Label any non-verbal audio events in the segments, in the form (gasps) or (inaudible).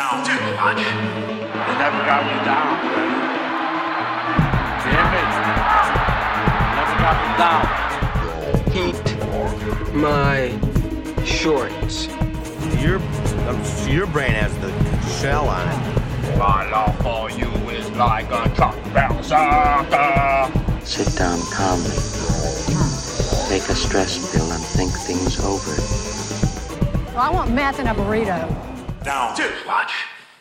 Down too much. They never got me down. Damn it. Never got me down. Heat my shorts. Your uh, your brain has the shell on it. My love for you is like a truck bouncer. Sit down calmly. Take a stress pill and think things over. I want meth and a burrito. Down too much.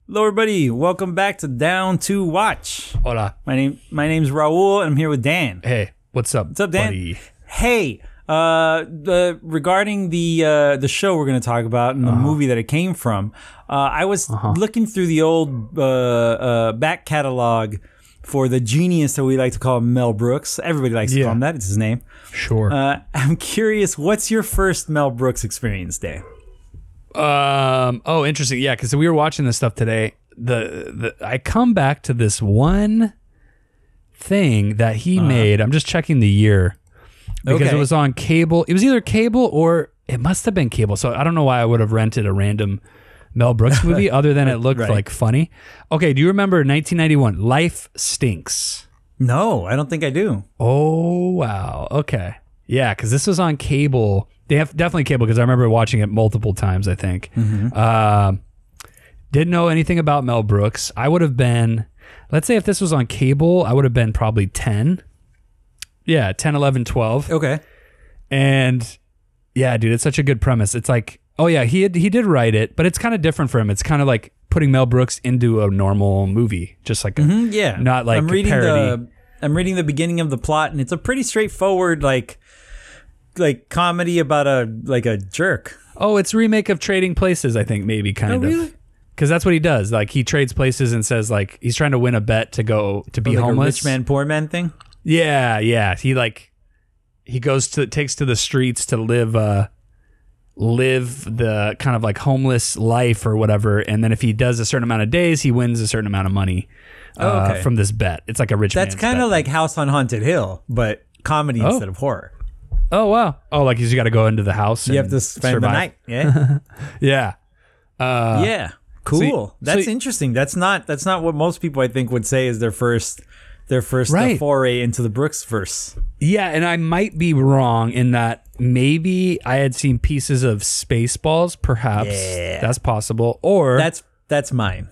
Hello, everybody. Welcome back to Down to Watch. Hola. My name, my name's Raul, and I'm here with Dan. Hey, what's up? What's up, Dan? buddy? Hey, uh, the regarding the uh, the show we're going to talk about and the Uh-huh. movie that it came from, uh, I was looking through the old uh, uh, back catalog for the genius that we like to call Mel Brooks. Everybody likes to Yeah. call him that. It's his name. Sure. Uh, (laughs) I'm curious, what's your first Mel Brooks experience, Dave? Um. Oh, interesting. Yeah, because we were watching this stuff today. The the I come back to this one thing that he made. I'm just checking the year because Okay. it was on cable. It was either cable or it must have been cable. So I don't know why I would have rented a random Mel Brooks movie (laughs) other than it looked Right. like funny. Okay, do you remember 1991? Life Stinks. No, I don't think I do. Oh wow. Okay. Yeah, because this was on cable. They have definitely cable because I remember watching it multiple times. I think. Um, didn't know anything about Mel Brooks. I would have been, let's say, if this was on cable, I would have been probably ten. Yeah, 10, 11, 12. Okay. And yeah, dude, it's such a good premise. It's like, oh yeah, he had, he did write it, but it's kind of different for him. It's kind of like putting Mel Brooks into a normal movie, just like a, Mm, Yeah, not like I'm a reading parody. the I'm reading the beginning of the plot, and it's a pretty straightforward like like comedy about a like a jerk. Oh, it's a remake of Trading Places, I think maybe kind Oh, of. really? Because that's what he does. Like he trades places and says like he's trying to win a bet to go to be like homeless. rich man, poor man thing. Yeah, yeah. He like he goes to takes to the streets to live uh live the kind of like homeless life or whatever. And then if he does a certain amount of days, he wins a certain amount of money uh, Oh, okay. from this bet. It's like a rich. That's kind of like House on Haunted Hill, but comedy Oh. instead of horror. Oh wow oh like he's got to go into the house. You have to spend survive. the night. Yeah, (laughs) Yeah. Uh, yeah. Cool. so that's you- interesting. That's not that's not what most people I think would say is their first their first uh, Right. foray into the Brooks verse. Yeah, and I might be wrong in that maybe I had seen pieces of Spaceballs, perhaps. Yeah. That's possible. Or that's That's that's mine.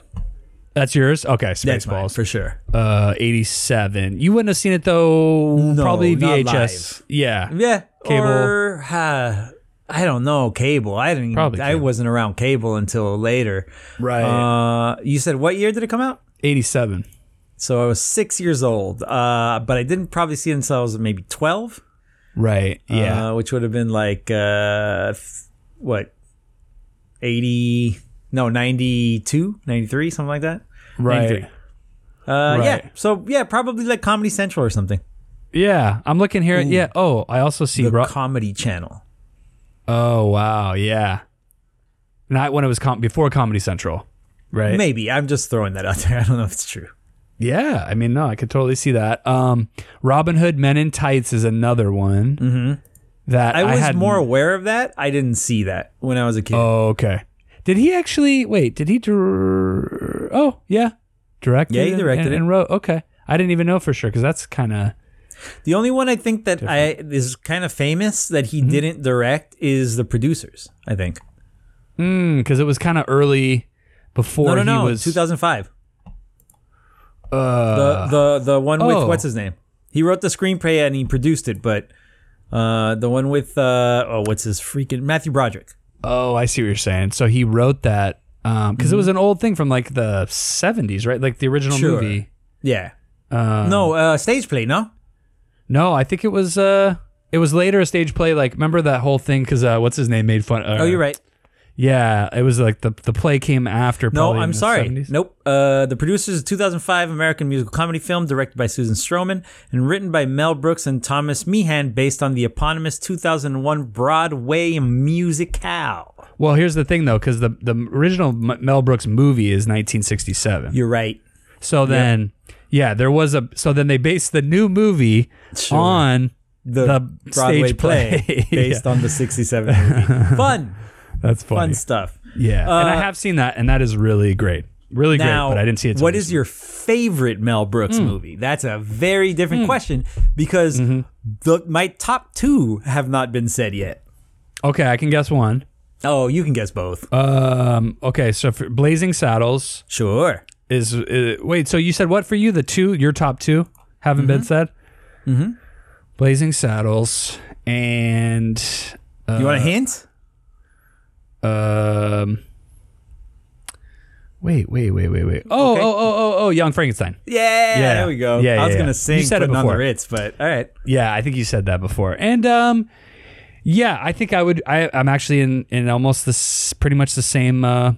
That's yours? Okay, That's mine Spaceballs. for sure. uh 87. You wouldn't have seen it though No, probably not VHS. Yeah. Yeah, Cable. Or, uh, I don't know cable. I didn't. Probably I cable. wasn't around cable until later. Right. Uh, you said what year did it come out? 87. So I was six years old. Uh, but I didn't probably see it until I was maybe twelve. Right. Yeah. Uh, which would have been like uh, th- what, eighty? No, 92, 93, something like that. Right. 93. Uh, yeah. So yeah, probably like Comedy Central or something. Yeah, I'm looking here. Yeah. Oh, I also see The Ro- Comedy Channel. Oh, wow. Yeah. Not when it was com- before Comedy Central. Right. Maybe I'm just throwing that out there. (laughs) I don't know if it's true. Yeah, I mean, no, I could totally see that. Um, Robin Hood Men in Tights is another one mm-hmm. that I I, was had more aware of that. I didn't see that when I was a kid. Oh, okay. Did he actually wait? Did he? Dir- oh, yeah, directed. Yeah, he directed and, it. and wrote. Okay, I didn't even know for sure because that's kind of the only one I think that I is kind of famous that he Mm-hmm. didn't direct is the producers. I think. because it was kind of early before No, no, no. he was 2005. Uh, the the the one with oh. what's his name? He wrote the screenplay and he produced it, but uh, the one with uh, oh, what's his freaking Matthew Broderick? Oh, I see what you're saying. So he wrote that because it was an old thing from like the 70s, right? Like the original Mm-hmm. Sure. movie. Yeah. Um, no, uh, stage play. No. No, I think it was uh it was later a stage play like remember that whole thing cuz uh what's his name made fun uh, Oh, you're right. Yeah, it was like the the play came after No, I'm sorry. 70s. Nope. Uh, the producers of 2005 American musical comedy film directed by Susan Stroman and written by Mel Brooks and Thomas Meehan based on the eponymous 2001 Broadway musical. Well, here's the thing though cuz the the original M- Mel Brooks movie is 1967. You're right. so then yeah, there was a so then they based the new movie Sure. on The, The Broadway stage play, play. (laughs) based on the 67 movie. (laughs) Fun. That's funny. Fun stuff. Yeah, and I Uh, have seen that, and that is really great, really Now, great. But I didn't see it. till What is recently. your favorite Mel Brooks movie? That's a very different Hmm. question because Mm-hmm. the my top two have not been said yet. Okay, I can guess one. Oh, you can guess both. Um. Okay, so for Blazing Saddles sure. is uh, wait. So you said what for you? The two, your top two haven't been said. Mm-hmm. Blazing Saddles and you want a hint? Um. Wait, wait, wait, wait, wait. Oh, Okay. oh, oh, oh, oh, Young Frankenstein. Yeah, Yeah. there we go. Yeah, I was yeah, gonna sing You said it putting on the before. Ritz, but all right. Yeah, I think you said that before. And um, yeah, I think I would. I, I'm actually in in almost this pretty much the same uh,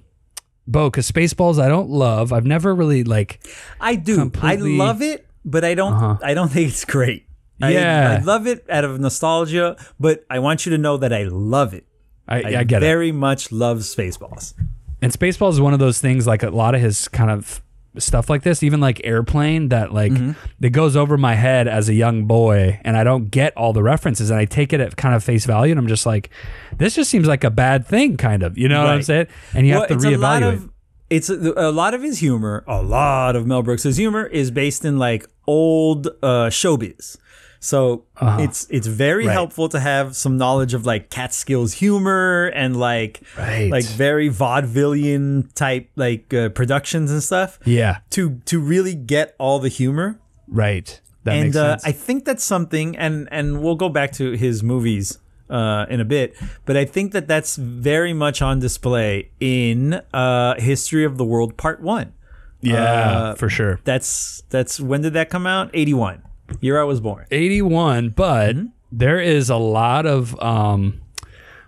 boat because Spaceballs I don't love. I've never really like. I do. Completely- I love it, but I don't. I don't (laughs) think it's great. I- Yeah. I, love it out of nostalgia, but I want you to know that I love it. I, I, I get it. very much love Spaceballs. And Spaceballs is one of those things like a lot of his kind of stuff like this, even like Airplane, that like Mm-hmm. that goes over my head as a young boy, and I don't get all the references, and I take it at kind of face value, and I'm just like, this just seems like a bad thing, kind of. You know what I'm saying? And you Well, have to it's a lot reevaluate. of it's a, a lot of his humor. A lot of Mel Brooks's humor is based in like old uh, showbiz. So it's it's very Uh-huh. Right. helpful to have some knowledge of like Catskills humor and like Right. like very vaudevillian type like uh, productions and stuff. yeah, To to really get all the humor. right. That and makes uh. I think that's something, and and we'll go back to his movies uh, in a bit, but I think that that's very much on display in uh, History of the World Part One. yeah, uh, for sure. That's that's when did that come out? Eighty one, year I was born. 81 but Mm-hmm. there is a lot of um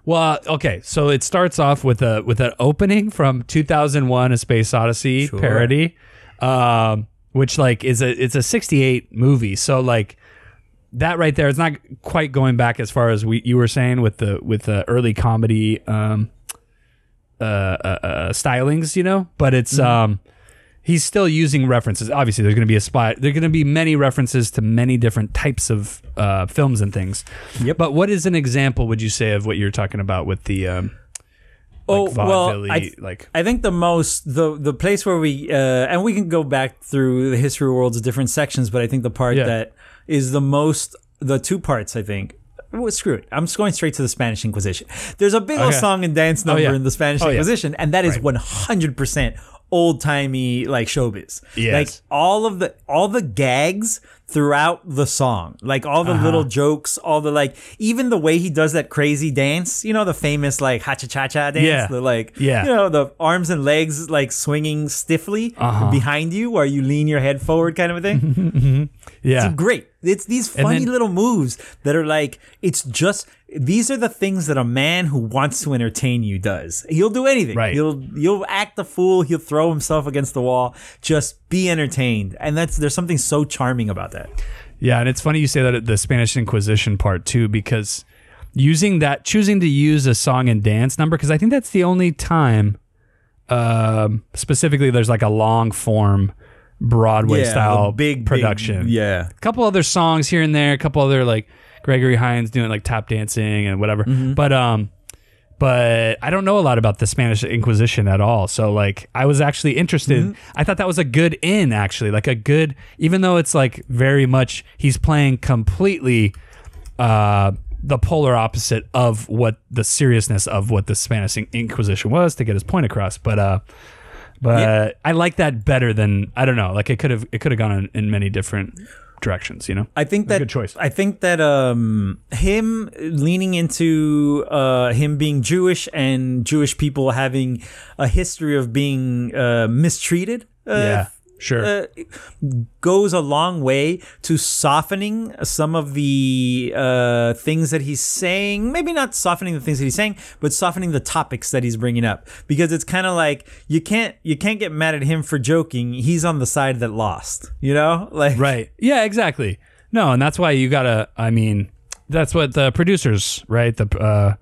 well okay so it starts off with a with an opening from 2001 a space odyssey Sure. parody um which like is a it's a 68 movie so like that right there it's not quite going back as far as we you were saying with the with the early comedy um uh, uh, uh stylings you know but it's Mm-hmm. um he's still using references. Obviously, there's going to be a spot. There's going to be many references to many different types of uh, films and things. Yep. But what is an example? Would you say of what you're talking about with the um, Oh like well, I, th- like I think the most the the place where we uh, and we can go back through the history of worlds different sections, but I think the part Yeah. that is the most the two parts I think. Well, screw it. I'm just going straight to the Spanish Inquisition. There's a big old song and dance number yeah. in the Spanish Oh, yeah. Inquisition, and that is 100 percent old timey like showbiz. Yes. Like all of the all the gags throughout the song, like all the Uh-huh. little jokes, all the like, even the way he does that crazy dance. You know, the famous like ha cha cha cha dance. Yeah. The like, Yeah. you know, the arms and legs like swinging stiffly Uh-huh. behind you, while you lean your head forward, kind of a thing. (laughs) yeah, It's great. It's these funny then- little moves that are like, it's just these are the things that a man who wants to entertain you does. He'll do anything. Right. He'll you'll act the fool. He'll throw himself against the wall. Just be entertained, and that's there's something so charming about that. yeah. And it's funny you say that at the Spanish Inquisition part too, because using that, choosing to use a song and dance number, because I think that's the only time, um, specifically, there's like a long form Broadway style big production. Big, yeah. a couple other songs here and there, a couple other like Gregory Hines doing like tap dancing and whatever. Mm-hmm. But um but I don't know a lot about the Spanish Inquisition at all. So like I was actually interested. Mm-hmm. I thought that was a good in actually, like a good even though it's like very much he's playing completely uh the polar opposite of what the seriousness of what the Spanish Inquisition was to get his point across. But uh but I like that better than I don't know. Like it could have it could have gone in, in many different directions. You know. I think that good choice. I think that um him leaning into uh him being Jewish and Jewish people having a history of being uh mistreated uh, yeah. Sure. uh, goes a long way to softening some of the uh, things that he's saying. Maybe not softening the things that he's saying, but softening the topics that he's bringing up. Because it's kind of like you can't you can't get mad at him for joking. He's on the side that lost. You know, (laughs) like right. Yeah. Exactly. No, and that's why you gotta. I mean, that's what the producers, right? The uh,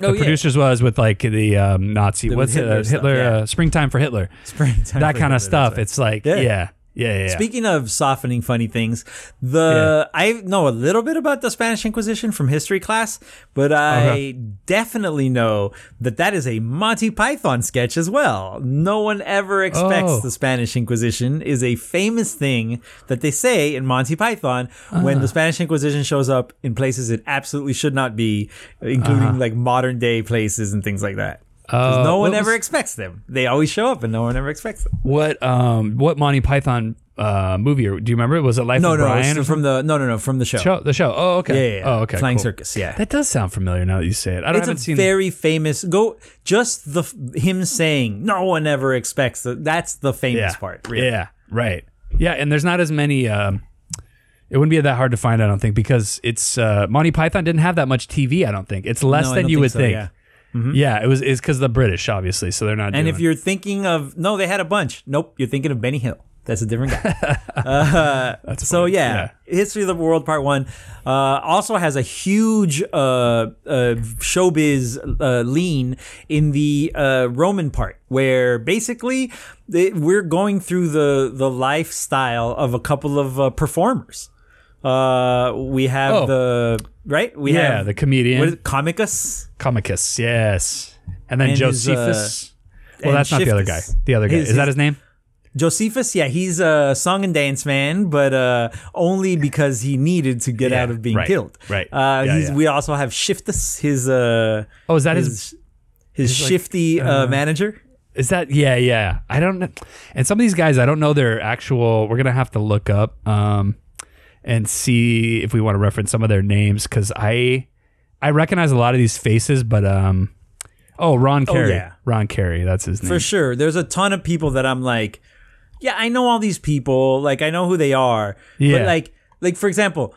the Oh, yeah. producers was with like the um, Nazi. The what's Hitler it? Uh, stuff, Hitler. yeah. Uh, springtime for Hitler. Springtime that for kind Hitler, of stuff. right. It's like Yeah. yeah. Yeah, yeah. yeah. Speaking of softening funny things, the I know a little bit about the Spanish Inquisition from history class, but I Okay. definitely know that that is a Monty Python sketch as well. No one ever expects Oh. the Spanish Inquisition is a famous thing that they say in Monty Python when Ah. the Spanish Inquisition shows up in places it absolutely should not be, including like modern day places and things like that. Because. Uh, no one ever was- expects them. They always show up and no one ever expects them. what um what Monty Python uh movie or do you remember? Was it Life No, of no, Brian? or from the no, no, no, from the show. show? The show. Oh, okay. Yeah, yeah, yeah. Oh, okay. Flying cool. Circus. Yeah, That does sound familiar now that you say it. I don't it's haven't seen. very famous. Go just the him saying no one ever expects that. That's the famous yeah. part. Really. Yeah. Right. Yeah, and there's not as many. Um, it wouldn't be that hard to find, I don't think, because it's uh, Monty Python didn't have that much TV. I don't think it's less No, than you would so, think. Yeah. Yeah, it was. It's because the British, obviously, so they're not. And doing if you're thinking of no, they had a bunch. Nope, you're thinking of Benny Hill. That's a different guy. (laughs) uh, so funny. yeah, History of the World Part One uh, also has a huge uh, uh, showbiz uh, lean in the uh, Roman part, where basically they, we're going through the the lifestyle of a couple of uh, performers. Uh, we have Oh. the right. We Yeah, have the comedian. What is it, Comicus. Comicus, yes, and then And his, uh, Josephus. well, and that's not the other guy. Shiftus. The other guy His- is that his- his name? Josephus, yeah, he's a song and dance man, but uh, only because he needed to get Yeah, out of being right, killed. right. Uh, Yeah, he's, yeah. We also have Shiftus, his uh, Oh, is that his? his his like, shifty uh, manager. Is that yeah yeah? I don't know. And some of these guys, I don't know their actual. We're gonna have to look up um, and see if we want to reference some of their names because I I recognize a lot of these faces, but um, oh Ron Oh, Carey, yeah. Ron Carey, that's his name. For sure, there's a ton of people that I'm like, yeah, I know all these people, like I know who they are, Yeah. but like, like for example,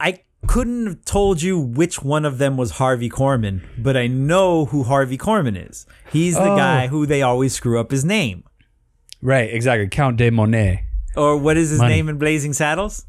I couldn't have told you which one of them was Harvey Korman, but I know who Harvey Korman is. He's the Oh. guy who they always screw up his name. Right, exactly. Count de Monet. Or what is his Money. name in Blazing Saddles?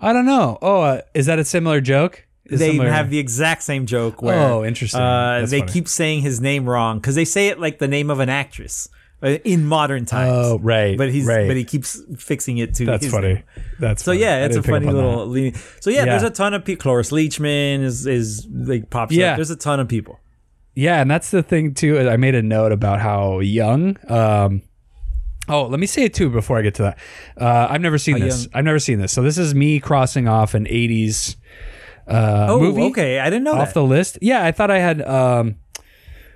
I don't know. Oh, uh, is that a similar joke? Is they similar- have the exact same joke where Oh, interesting. Uh, they funny. keep saying his name wrong because they say it like the name of an actress uh, in modern times. Oh, right, But he's right. but he keeps fixing it to That's funny. name. That's So funny. yeah, it's a didn't pick up funny little. leaning- So yeah, Yeah. there's a ton of people. Cloris Leachman is is like pops Yeah. up. There's a ton of people. Yeah, and that's the thing too. I made a note about how young. Um, oh, let me say it too before I get to that. Uh, I've never seen this. I've never seen this. So this is me crossing off an '80s uh, Oh, movie okay, I didn't know off that. the list. Yeah, I thought I had. Um,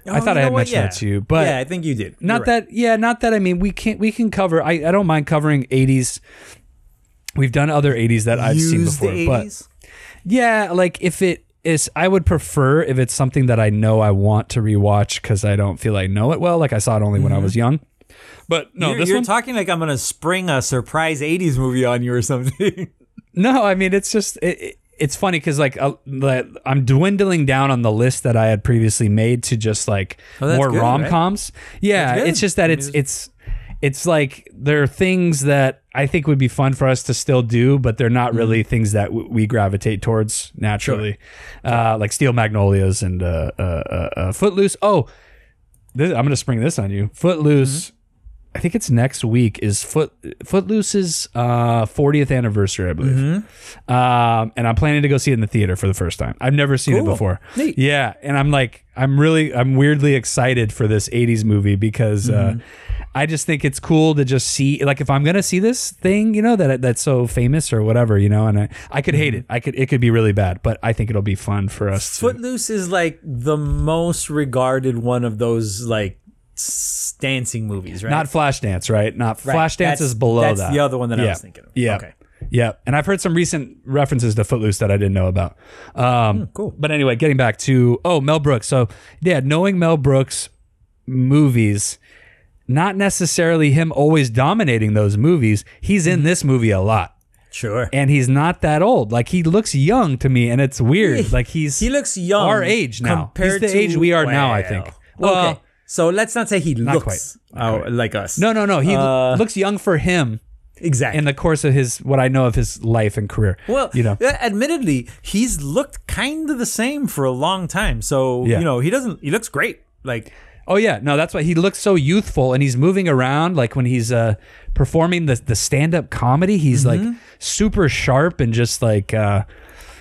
I Oh, thought I had mentioned Yeah. that to you, but yeah, I think you did. not You're right. that. Yeah, not that. I mean, we can't. We can cover. I, I don't mind covering '80s. We've done other '80s that I've seen before, the but yeah, like if it is, I would prefer if it's something that I know I want to rewatch because I don't feel I know it well. Like I saw it only when I was young. But no, you're, you're one. talking like I'm gonna spring a surprise '80s movie on you or something. (laughs) no, I mean it's just it, it- it's funny because like uh, I'm dwindling down on the list that I had previously made to just like Oh, more rom coms. Yeah, it's just that I mean, it's it's it's like there are things that I think would be fun for us to still do, but they're not really Mm-hmm. things that w- we gravitate towards naturally, uh, like Steel Magnolias and uh, uh, uh, uh, Footloose. Oh, this, I'm gonna spring this on you. Footloose. Mm-hmm. I think it's next week. Is Foot Footloose's uh, 40th anniversary, I believe. Mm-hmm. Um, and I'm planning to go see it in the theater for the first time. I've never seen it before. Neat. Yeah, and I'm like, I'm really, I'm weirdly excited for this '80s movie because Mm-hmm. uh, I just think it's cool to just see, like, if I'm gonna see this thing, you know, that that's so famous or whatever, you know, and I, I could Mm-hmm. hate it. I could, it could be really bad, but I think it'll be fun for us. to, Footloose is like the most regarded one of those like dancing movies, right? Not Flashdance, right? Not Right. Flashdance That's- is below that. that's that. the other one that I was thinking of. Yeah. Okay. Yeah. And I've heard some recent references to Footloose that I didn't know about. Um, cool. But anyway, getting back to, oh, Mel Brooks. So, yeah, knowing Mel Brooks movies, not necessarily him always dominating those movies, he's in this movie a lot. Sure. And he's not that old. Like, he looks young to me, and it's weird. Like, he's he looks young. our age now. Compared He's the to, age we are now, I think. Well, Well, okay. So let's not say he looks quite. oh, like us. no, no, no. He Uh, looks young for him exactly. in the course of his what I know of his life and career. well, you know, uh, admittedly, he's looked kind of the same for a long time. So Yeah. you know, he doesn't. He looks great. Like Oh yeah, no, that's why he looks so youthful and he's moving around like when he's uh performing the the stand up comedy. He's Mm-hmm. like super sharp and just like uh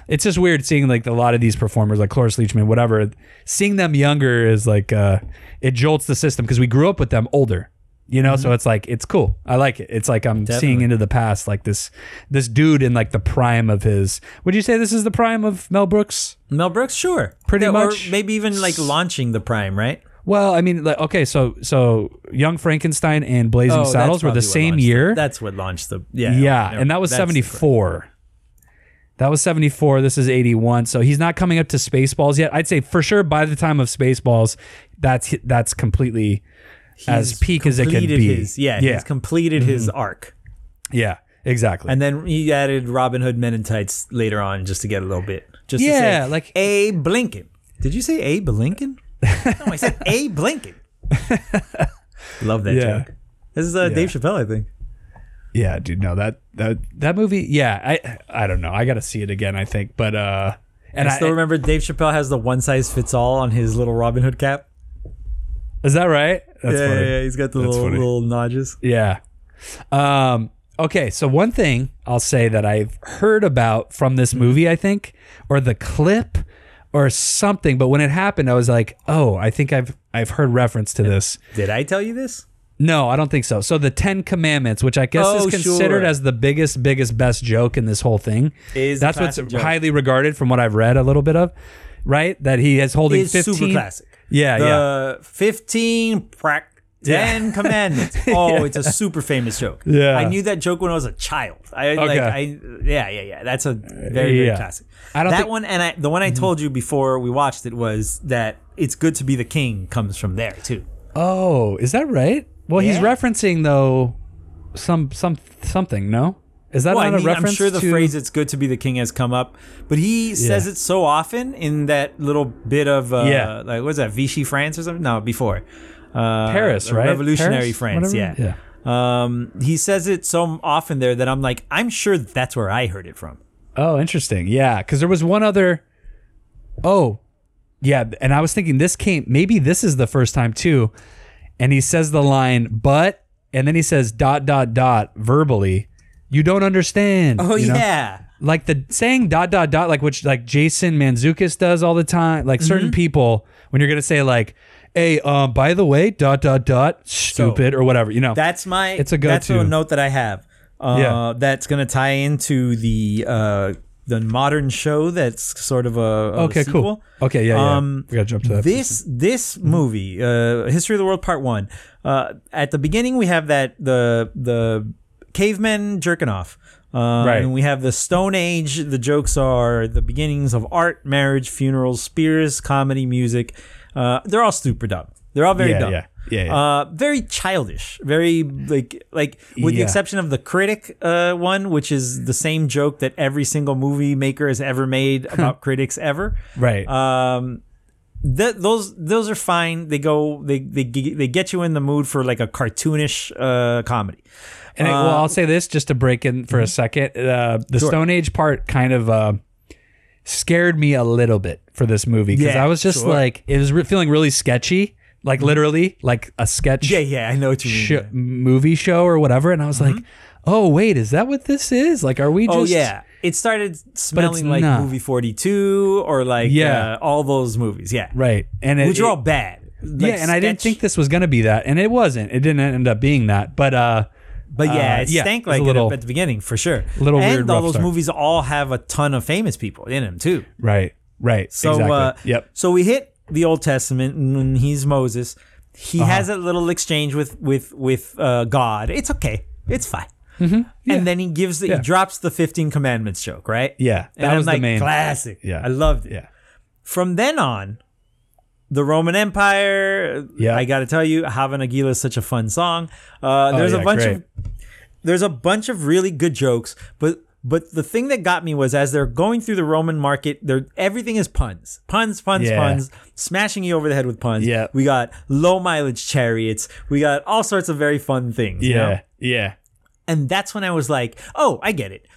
it's just weird seeing like a lot of these performers like Cloris Leachman, whatever. Seeing them younger is like uh it jolts the system because we grew up with them older. You know, so it's like it's cool. I like it. It's like I'm seeing Mm-hmm. Into the past, like this this dude in like the prime of his. Would you say this is the prime of Mel Brooks? Mel Brooks, sure, Pretty Yeah, much. or maybe even like launching the prime, right? Well, I mean, like, okay, so so Young Frankenstein and Blazing Oh, Saddles were the same year. The, that's what launched the yeah yeah, no, and that was 74. That was 74. This is 81. So he's not coming up to Spaceballs yet. I'd say for sure by the time of Spaceballs, that's that's completely as peak as it can be. His, yeah, Yeah. Mm-hmm. he's completed his arc, yeah, exactly. and then he added Robin Hood Men in Tights later on just to get a little bit. Just to Yeah, say, like- Abe Lincoln. Did you say Abe Lincoln? (laughs) no, I said Abe Lincoln. (laughs) Love that Yeah. joke. This is uh, Dave Chappelle, I think. yeah, dude, no, that that that movie, yeah, I I don't know. I got to see it again, I think. But uh and I still remember Dave Chappelle has the one size fits all on his little Robin Hood cap. Is that right? That's yeah, funny. yeah, yeah, he's got the That's little, funny. little notches. Yeah. Um, okay, so one thing I'll say that I've heard about from this movie, I think, or the clip or something, but when it happened, I was like, oh, I think I've I've heard reference to this. Did I tell you this? No, I don't think so. So the Ten Commandments, which I guess Oh, is considered sure. as the biggest, biggest, best joke in this whole thing. Is That's what's joke. highly regarded from what I've read a little bit of, right? That he is holding Is 15. super classic. Yeah, yeah. the 15 prac- 10 (laughs) commandments. Oh, it's a super famous joke. Yeah. I knew that joke when I was a child. I like Okay. I yeah, yeah, yeah. That's a very very Yeah. classic. I don't that think- Mm-hmm. one and I the one I told you before we watched it was that it's good to be the king comes from there too. Oh, is that right? Well, he's referencing though some some something. No, is that Well, not I mean, a reference I'm sure the to? phrase "it's good to be the king" has come up, but he says Yeah. it so often in that little bit of uh, Yeah. like what's that Vichy France or something? No, before uh, Paris, right? Revolutionary Paris? France, yeah. Whatever? Um, he says it so often there that I'm like, I'm sure that's where I heard it from. Oh, interesting. Yeah, because there was one other. Oh, yeah, and I was thinking this came. Maybe this is the first time too. And he says the line, but, and then he says dot dot dot verbally. You don't understand. Oh you know? yeah, like the saying dot dot dot like which like Jason Mantzoukas does all the time. Like Mm-hmm. certain people when you're gonna say like, "Hey, um, by the way, dot dot dot, stupid" or whatever, you know. that's my. It's a That's go-to. a note that I have. Uh, Yeah. that's gonna tie into the uh the modern show. That's sort of a, a okay, sequel. cool. Okay, yeah, yeah. Um, we gotta jump to that. This this movie, uh, History of the World Part One. Uh, at the beginning, we have that the the cavemen jerking off. Uh, Right. And we have the Stone Age. The jokes are the beginnings of art, marriage, funerals, spears, comedy, music. Uh, they're all super dumb. They're all very Yeah, dumb. yeah, yeah, yeah. Uh, very childish. Very like like with the exception of the critic uh, one, which is the same joke that every single movie maker has ever made about (laughs) critics ever. Right. Um, th- those those are fine. They go they they they get you in the mood for like a cartoonish uh, comedy. And it- well, I'll say this just to break in for a second. Uh, the Stone Age part kind of uh, scared me a little bit for this movie because Yeah, I was just sure. like, it was re- feeling really sketchy, like literally, like a sketch Yeah, yeah, I know what you mean. sh- yeah. movie show or whatever. And I was like, oh, wait, is that what this is? Like, are we just. Oh yeah, it started smelling like not. movie forty two or like Yeah. uh, all those movies. Yeah, Right. And it, which are all it- bad. yeah, and I didn't think this was going to be that. And it wasn't. It didn't end up being that. But, uh, But yeah, Uh, it yeah, stank it a like little- at the beginning for sure. little and weird all those start. movies all have a ton of famous people in them too. right, right. So exactly. uh, yep. So we hit the Old Testament, and he's Moses. He Uh-huh. has a little exchange with with with uh, God. It's okay. It's fine. And then he gives the, Mm-hmm. Yeah. he drops the fifteen commandments joke, right? Yeah, and that I'm was the like main- classic. Yeah. I loved it. Yeah. From then on, the Roman Empire. Yeah. I got to tell you, Hava Nagila is such a fun song. Uh, there's Oh, yeah, a bunch great. of there's a bunch of really good jokes, but but the thing that got me was as they're going through the Roman market, they're everything is puns, puns, puns, Yeah. puns, smashing you over the head with puns. Yeah. we got low mileage chariots, we got all sorts of very fun things. you know? Yeah. And that's when I was like, oh, I get it.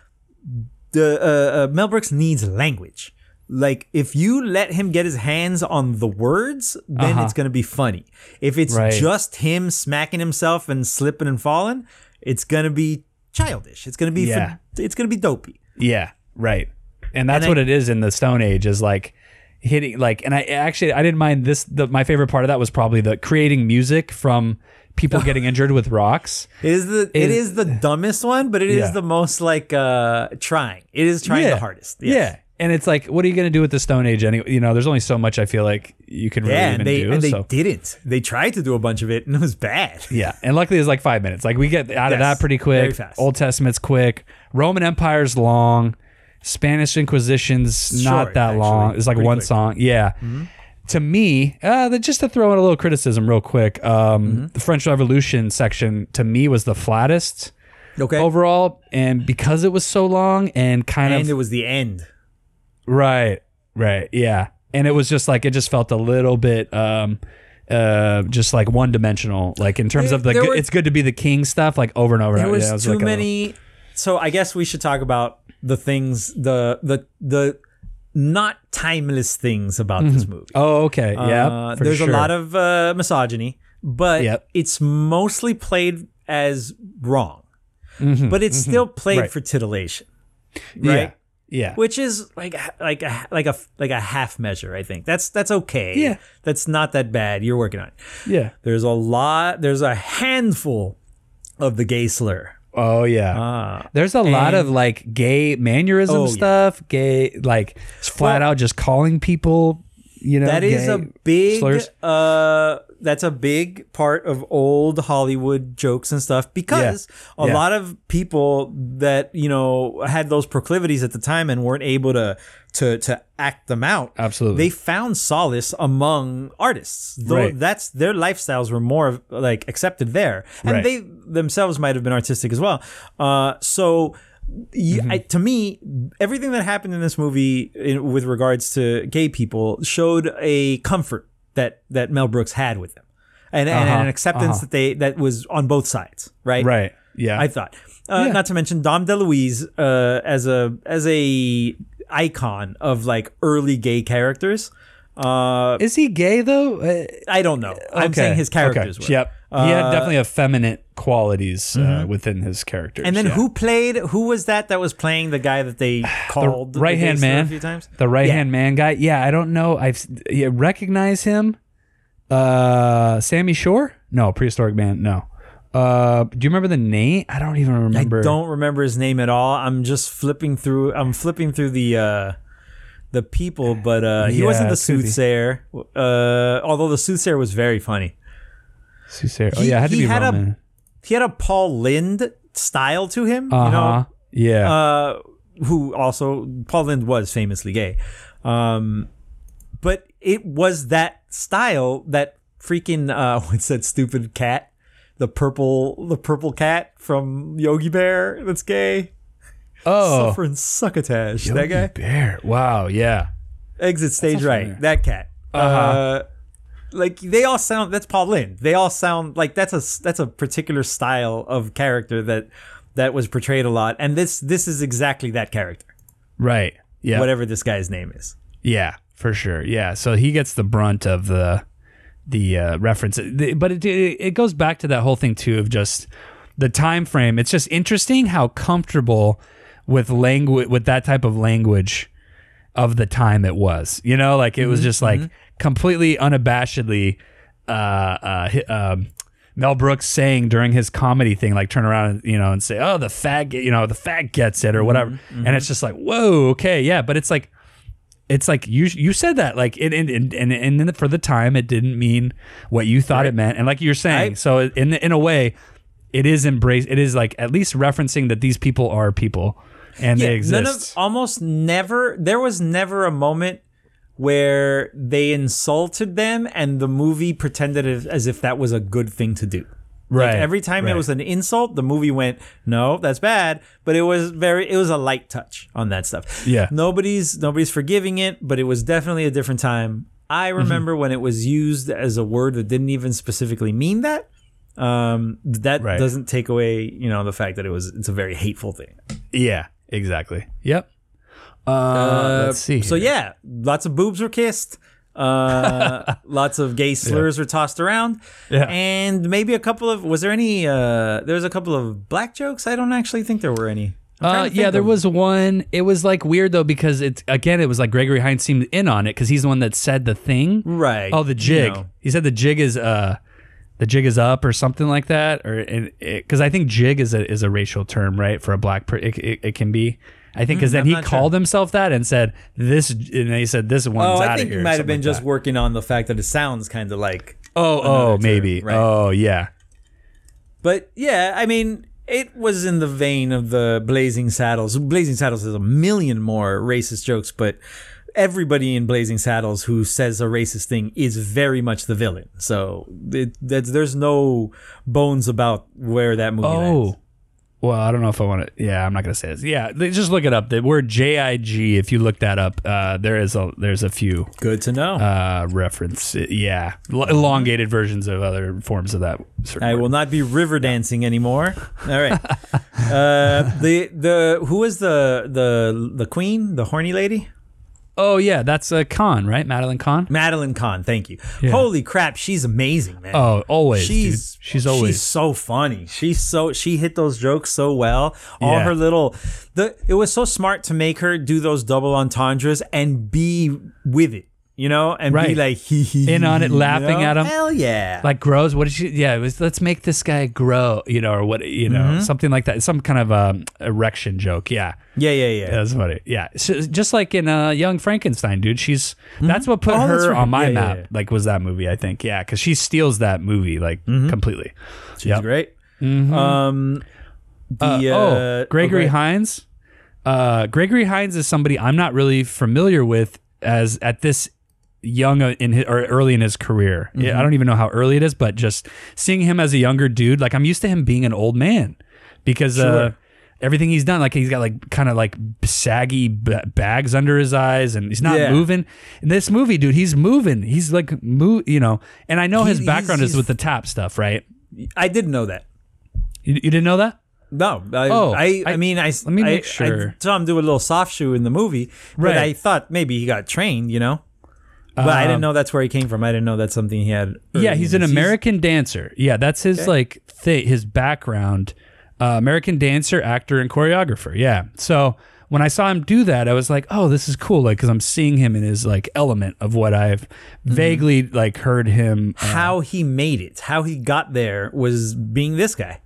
The uh, uh, Mel Brooks needs language. like if you let him get his hands on the words, then Uh-huh. it's gonna be funny. If it's Right. just him smacking himself and slipping and falling, it's gonna be childish. It's gonna be Yeah. for, it's gonna be dopey. Yeah, right. And that's And I- what it is in the Stone Age is like hitting like and I actually I didn't mind this the my favorite part of that was probably the creating music from people (laughs) getting injured with rocks. It is the it Is- the dumbest one, but it is Yeah. the most like uh trying. It is trying the hardest. Yes. Yeah. And it's like, what are you going to do with the Stone Age? Anyway, you know, there's only so much I feel like you can really Yeah, even and they do. and they so. didn't. They tried to do a bunch of it and it was bad. (laughs) Yeah, and luckily it's like five minutes. Like we get out of Yes, that pretty very quick. fast. Old Testament's quick. Roman Empire's long. Spanish Inquisition's not Short, that actually. long. It's like Pretty one quick. Mm-hmm. song. Yeah. To me, uh, just to throw in a little criticism real quick, um, Mm-hmm. the French Revolution section to me was the flattest Okay. overall, and because it was so long and kind and of it was the end. Right, right, yeah. And it was just like it just felt a little bit um uh just like one dimensional like in terms There- of the good- were- it's good to be the king stuff like over and over and There over. was Yeah, was too like a- many. So I guess we should talk about the things the the the not timeless things about this movie. Oh, okay. Yeah. Uh, there's a lot of uh, misogyny, but Yep. it's mostly played as wrong. but it's still played Mm-hmm. Right. for titillation, yeah. right? Yeah. Which is like like a like a like a half measure. I think that's that's okay. Yeah. that's not that bad. You're working on it. yeah. There's a lot. There's a handful of the gay slur. Oh yeah. Ah, There's a lot of like gay mannerism Oh, yeah. stuff, gay like flat Well- out just calling people, you know. that is a big slurs. uh that's a big part of old hollywood jokes and stuff because a Yeah. lot of people that you know had those proclivities at the time and weren't able to to to act them out Absolutely. they found solace among artists though Right. that's their lifestyles were more like accepted there and Right. they themselves might have been artistic as well uh so Mm-hmm. I, to me, everything that happened in this movie in, with regards to gay people showed a comfort that that Mel Brooks had with them, and, and Uh-huh, an acceptance uh-huh. that they that was on both sides, right? Right. Yeah. I thought. Uh, Yeah. Not to mention Dom DeLuise uh, as a as a icon of like early gay characters. Uh, is he gay though? Uh, I don't know. I'm saying his characters okay, were. Yep. He had Uh, definitely effeminate qualities uh, within his character. And then yeah. who played? Who was that that was playing the guy that they (sighs) called the right hand man a few times? the right Yeah. hand man guy yeah i don't know i've yeah, recognize him uh sammy shore no prehistoric man no uh do you remember the name i don't even remember I don't remember his name at all. I'm just flipping through. I'm flipping through the uh, the people, but uh, he Yeah, wasn't the it could be. soothsayer. Uh, although the soothsayer was very funny. Soothsayer. oh yeah it had to he be had a- Roman. He had a Paul Lynde style to him. uh-huh You know, yeah uh, who also Paul Lynde was famously gay. Um, but it was that style that freaking uh, (laughs) what's that stupid cat? The purple, the purple cat from Yogi Bear that's gay. oh Suffering succotash. that Yogi guy. bear wow yeah Exit stage sounds right. That cat. Uh-huh. Uh, like they all sound. That's Paul Lynde. They all sound like that's a that's a particular style of character that that was portrayed a lot. And this this is exactly that character. right yeah Whatever this guy's name is. Yeah, for sure. Yeah, so he gets the brunt of the the uh, reference, but it it goes back to that whole thing too of just the time frame. It's just interesting how comfortable with language with that type of language of the time it was. You know, like it was just like completely unabashedly uh, uh, um, Mel Brooks saying during his comedy thing, like turn around and you know and say, "Oh, the fag, you know, the fag gets it" or whatever, and it's just like, "Whoa, okay, yeah," but it's like it's like you you said that like it and and and, and for the time it didn't mean what you thought it meant. And like you're saying I- so in in a way it is embrace it is like at least referencing that these people are people and they none of exist almost never. There was never a moment where they insulted them and the movie pretended as, if that was a good thing to do. Like, right every time it was an insult, the movie went, "No, that's bad." But it was very, it was a light touch on that stuff. Yeah. nobody's nobody's forgiving it, but it was definitely a different time. I Mm-hmm. remember when it was used as a word that didn't even specifically mean that. Um, that Right. doesn't take away, you know, the fact that it was it's a very hateful thing. yeah exactly yep Uh, let's see. So here. yeah, lots of boobs were kissed. Uh, (laughs) lots of gay slurs were tossed around, Yeah. and maybe a couple of. Was there any? Uh, there was a couple of black jokes. I don't actually think there were any. I'm trying Uh, yeah, there was one. It was like weird though because it's again it was like Gregory Hines seemed in on it because he's the one that said the thing. Right. Oh, the You jig. know. He said the jig is uh the jig is up or something like that or because I think jig is a is a racial term right for a black person it, it, it can be. I think because then Hmm, I'm he not called himself that and said this and they said this one's Oh, out I of here. he might have been like just that. working on the fact that it sounds kind of like. Oh, oh, term, maybe. right. Oh, yeah. But yeah, I mean, it was in the vein of the Blazing Saddles. Blazing Saddles has a million more racist jokes, but everybody in Blazing Saddles who says a racist thing is very much the villain. So it, that's, there's no bones about where that movie lands. Oh. Well, I don't know if I want to. Yeah, I'm not gonna say this. Yeah, just look it up. The word JIG. If you look that up, uh, there is a there's a few Good to know. uh, reference. Yeah, elongated versions of other forms of that. I word. will not be river dancing anymore. All right. (laughs) uh, the the who was the the the queen, the horny lady? Oh yeah, that's uh, Kahn, right? Madeline Kahn. Madeline Kahn, thank you. Yeah. Holy crap, she's amazing, man. Oh, always. she's dude. she's always. she's so funny. She's so she hit those jokes so well. All Yeah. her little the it was so smart to make her do those double entendres and be with it, you know, and be like hee hee In on it, hee, you laughing at him. Hell yeah. like grows. What did she? Yeah, it was. Let's make this guy grow. You know, or what? You know, Mm-hmm. something like that. Some kind of um, erection joke. Yeah. yeah, yeah, yeah. That's funny. Yeah, so, just like in uh, Young Frankenstein, dude. She's that's what put Oh, her right. on my Yeah, yeah, map. yeah. Like, was that movie? I think, yeah, because she steals that movie like completely. She's Yep. great. Um the Uh, uh, oh, Gregory okay. Hines. Uh, Gregory Hines is somebody I'm not really familiar with as at this young uh, in his, or early in his career. Mm-hmm. Yeah, I don't even know how early it is, but just seeing him as a younger dude, like I'm used to him being an old man because uh, everything he's done, like he's got like kind of like saggy b- bags under his eyes, and he's not Yeah. moving. In this movie, dude, he's moving. He's like move, you know. And I know He- his he's- background is he's- with the tap stuff, right? I didn't know that. You, you didn't know that? No, I, Oh, I, I, I- mean, I let me make I sure. saw him do a little soft shoe in the movie, but I thought maybe he got trained, you know. But I didn't Um, know that's where he came from. I didn't know that's something he had. Yeah, he's an American dancer. Yeah, that's his like thi- his background. Uh, American dancer, actor, and choreographer. Yeah. So when I saw him do that, I was like, oh, this is cool. Like, because I'm seeing him in his like element of what I've vaguely like heard him. uh, How he made it, how he got there, was being this guy.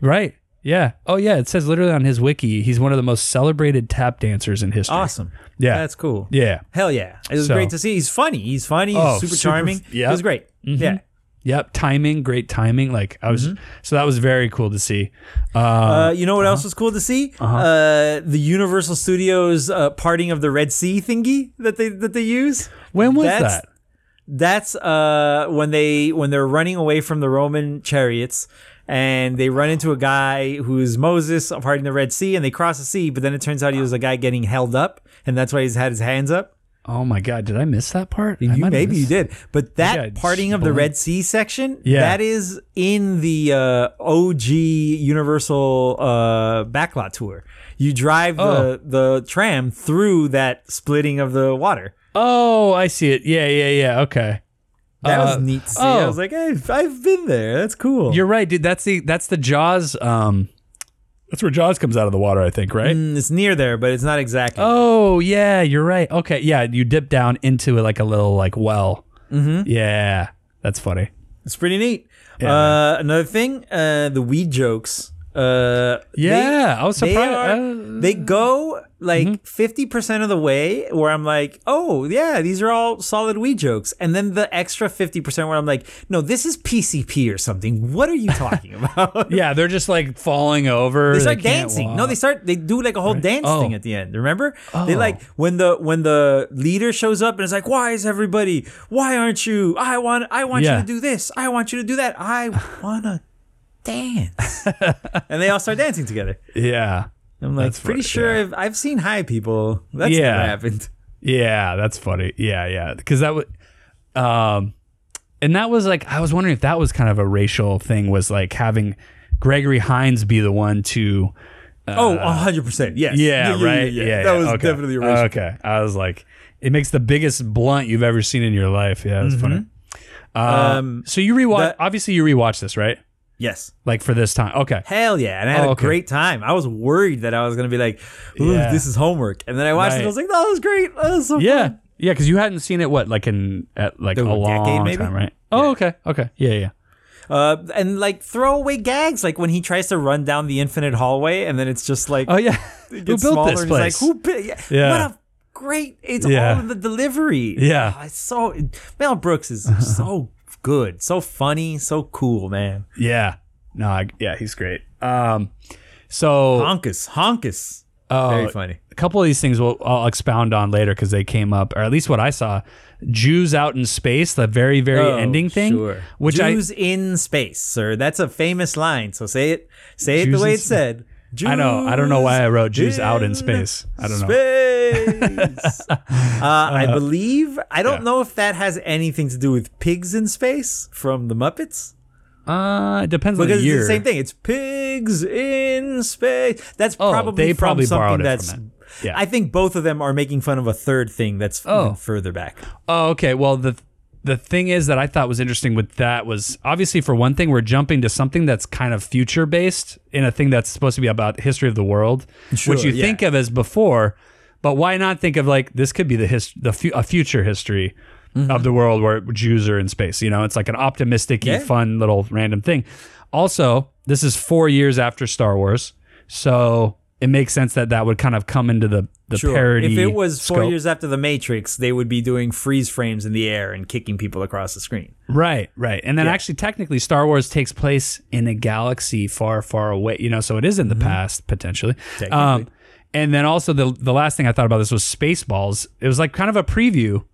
right. Yeah. Oh, yeah. It says literally on his wiki, he's one of the most celebrated tap dancers in history. Awesome. Yeah. that's cool. Yeah. Hell yeah, it was So- great to see. He's funny. He's funny. He's Oh, super, super- charming. yeah. it was great. Yeah. Yep. Timing, great timing. Like I was, so that was very cool to see. Uh, Uh, you know what else was cool to see? uh the Universal Studios uh, parting of the Red Sea thingy that they that they use. when was That's- that? That's uh when they when they're running away from the Roman chariots and they run into a guy who's Moses of parting the Red Sea and they cross the sea, but then it turns out he was a guy getting held up and that's why he's had his hands up. Oh my God. Did I miss that part? You, maybe you did, but that Yeah, parting of the. Red Sea section, Yeah. that is in the uh, OG Universal uh, backlot tour. You drive the Oh. the tram through that splitting of the water. Oh, I see it. Yeah, yeah, yeah. Okay. That Uh, was neat to see. I oh. was like, hey, I've been there. That's cool. You're right, dude. That's the that's the Jaws. Um, that's where Jaws comes out of the water, I think, right? Mm, it's near there, but it's not exactly. Oh, yeah, you're right. Okay, yeah, you dip down into it like a little like well. Mm-hmm. Yeah, that's funny. It's pretty neat. Yeah, uh, another thing, uh, the weed jokes. Uh, Yeah, I was they, surprised. are- uh, mm-hmm. they go like 50% of the way where I'm like, oh, yeah, these are all solid weed jokes. And then the extra 50% where I'm like, no, this is PCP or something. What are you talking (laughs) about? yeah, they're just like falling over. They start can't dancing. walk. No, they start. They do like a whole dance Oh. thing at the end. Remember? Oh. They like when the when the leader shows up and it's like, "Why is everybody? Why aren't you? I want. I want Yeah. you to do this. I want you to do that. I wanna dance." (laughs) and they all start dancing together. Yeah, I'm like, That's pretty funny, sure yeah. I've, I've seen high people. That's Yeah. never happened. yeah, that's funny. Yeah, yeah, because that would, um, and that was like I was wondering if that was kind of a racial thing. Was like having Gregory Hines be the one to oh, 100%. Yes. Yeah, right. Yeah, that yeah, was okay. definitely original. Okay, I was like, it makes the biggest blunt you've ever seen in your life. Yeah, it's funny. Uh, Mm-hmm. Um, so you rewatch? that- obviously, you rewatch this, right? Yes. Like for this time. Okay. Hell yeah. And I had Oh, a great time. I was worried that I was going to be like, ooh, Yeah. this is homework. And then I watched it. Right. I was like, that was great. That was so Yeah, fun. yeah, because you hadn't seen it what like in at like a A long decade, maybe? time, right? Oh, okay, okay, yeah, yeah. Uh, and like throwaway gags, like when he tries to run down the infinite hallway and then it's just like, Oh yeah, it (laughs) who built smaller this place? like, who built? Yeah. Yeah. What a great, it's Yeah. all in the delivery. Yeah. Ah, it's so, Mel Brooks is (laughs) so good, so funny, so cool, man. yeah, no, I, yeah, he's great. Um, so Honkus, honkus. oh, Very funny. a couple of these things we'll, I'll expound on later because they came up, or at least what I saw. Jews out in space, the very very Oh, ending thing, Sure. which Jews in space, sir. That's a famous line. So say it. Say it Jews the way it's sp- said. I know. I don't know why I wrote Jews Jews out in space. I don't know. Space. (laughs) uh, I believe. I don't yeah. know if that has anything to do with pigs in space from the Muppets. Uh, it depends on Because the it's the same thing. It's pigs in space. That's Oh, probably they from probably something borrowed it that's. from Yeah. I think both of them are making fun of a third thing that's Oh. further back. Oh, okay. Well, the the thing is that I thought was interesting with that was obviously for one thing we're jumping to something that's kind of future based in a thing that's supposed to be about history of the world, Sure, which you yeah. think of as before, but why not think of like this could be the his the fu- a future history Mm-hmm. of the world where Jews are in space. You know, it's like an optimistic, Yeah. fun little random thing. Also, this is four years after Star Wars, so it makes sense that that would kind of come into the the Sure. parody. If it was four scope. years after The Matrix, they would be doing freeze frames in the air and kicking people across the screen. Right, right. And then Yeah. actually technically Star Wars takes place in a galaxy far, far away, you know, so it is in the past potentially. Mm-hmm. Technically. Um and then also the the last thing I thought about this was Spaceballs. It was like kind of a preview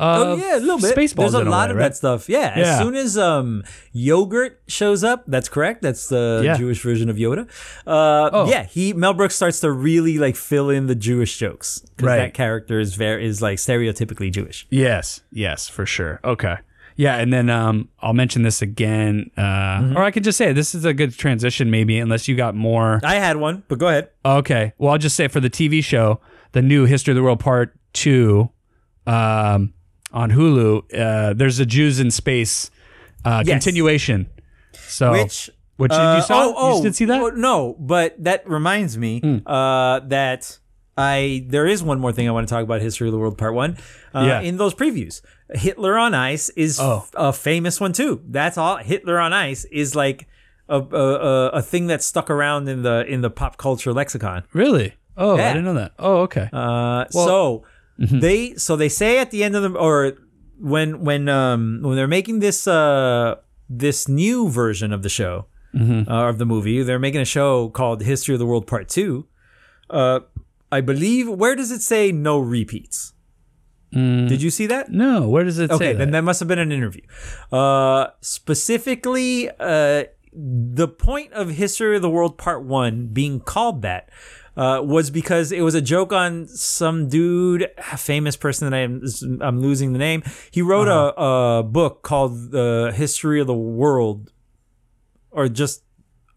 Oh yeah, a little bit. Spaceballs There's a in lot way, of right? that stuff. Yeah. Yeah. As soon as um yogurt shows up, that's correct. That's the Yeah. Jewish version of Yoda. Uh, Oh. yeah. He Mel Brooks starts to really like fill in the Jewish jokes because Right. that character is very is like stereotypically Jewish. Yes, yes, for sure. Okay. Yeah, and then um, I'll mention this again, uh, Mm-hmm. or I could just say this is a good transition, maybe, unless you got more. I had one, but go ahead. Okay. Well, I'll just say for the TV show, the new History of the World Part Two, um, on Hulu, uh, there's a Jews in space uh, Yes. continuation. So, Which which did uh, you saw? Oh, oh, you did see that? Hmm. oh, no, but that reminds me uh, that I there is one more thing I want to talk about history of the world part one. Uh, Yeah. In those previews, Hitler on Ice is Oh. f- a famous one too. That's all. Hitler on Ice is like a, a, a, a thing that's stuck around in the in the pop culture lexicon. really? Oh, I Yeah. didn't know that. Oh, okay. Uh, so mm-hmm. they so they say at the end of the or when when um when they're making this uh this new version of the show Mm-hmm. uh, of the movie they're making a show called History of the World Part Two. Uh, I believe where does it say no repeats? Did you see that? no, where does it Okay, say then that? that must have been an interview. Uh, specifically, uh, the point of History of the World Part One being called that uh, was because it was a joke on some dude, a famous person that I'm I'm losing the name. He wrote Uh-huh. a, a book called The History of the World, or just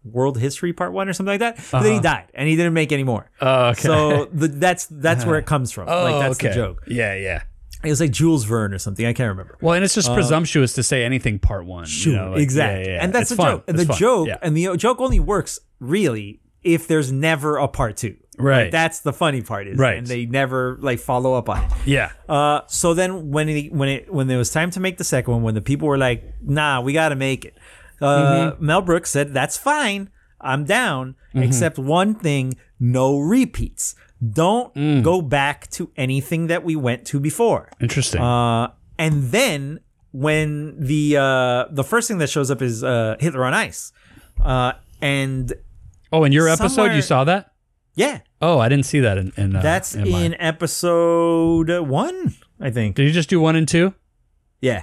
World History Part One or something like that. But then he died, and he didn't make any more. Oh, okay. So the, that's that's where it (laughs) comes from. oh, like that's okay. the joke. Yeah, yeah. It was like Jules Verne or something. I can't remember. Well, and it's just presumptuous to say anything part one. you know, like, exactly. yeah, yeah. And that's It's the fun. joke. And It's the fun. joke, Yeah. and the joke only works really if there's never a part two. Right. Like, that's the funny part is, Right. And they never like follow up on it. yeah. Uh, so then when it, when it when it was time to make the second one, when the people were like, "Nah, we got to make it," uh, Mm-hmm. Mel Brooks said, "That's fine, I'm down, except one thing: no repeats. Don't Mm. go back to anything that we went to before." Interesting. Uh, and then when the uh, the first thing that shows up is uh, Hitler on Ice, uh, and oh, in your episode, you saw that? yeah, Oh, I didn't see that in. in uh, that's in, episode one, I think. Did you just do one and two? Yeah,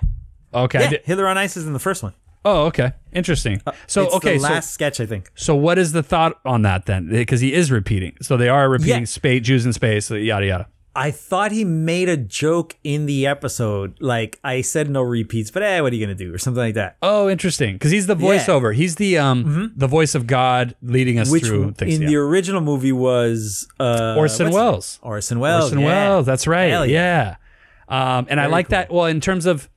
Okay. Yeah. Hitler on Ice is in the first one. oh, okay. Interesting. So Uh, It's okay, the so last sketch I think. so what is the thought on that then? Because he is repeating. So they are repeating Yeah. space, Jews in space, yada yada. I thought he made a joke in the episode, like I said no repeats, but eh, what are you gonna do, or something like that. Oh, interesting. Because he's the Yeah. Mm-hmm. voiceover. He's the um the voice of God leading us Which through things. in yeah. the original movie was uh, Orson Welles. Orson Welles. Orson yeah. Welles. That's right. Hell yeah. Um, and I like cool. that. Well, in terms of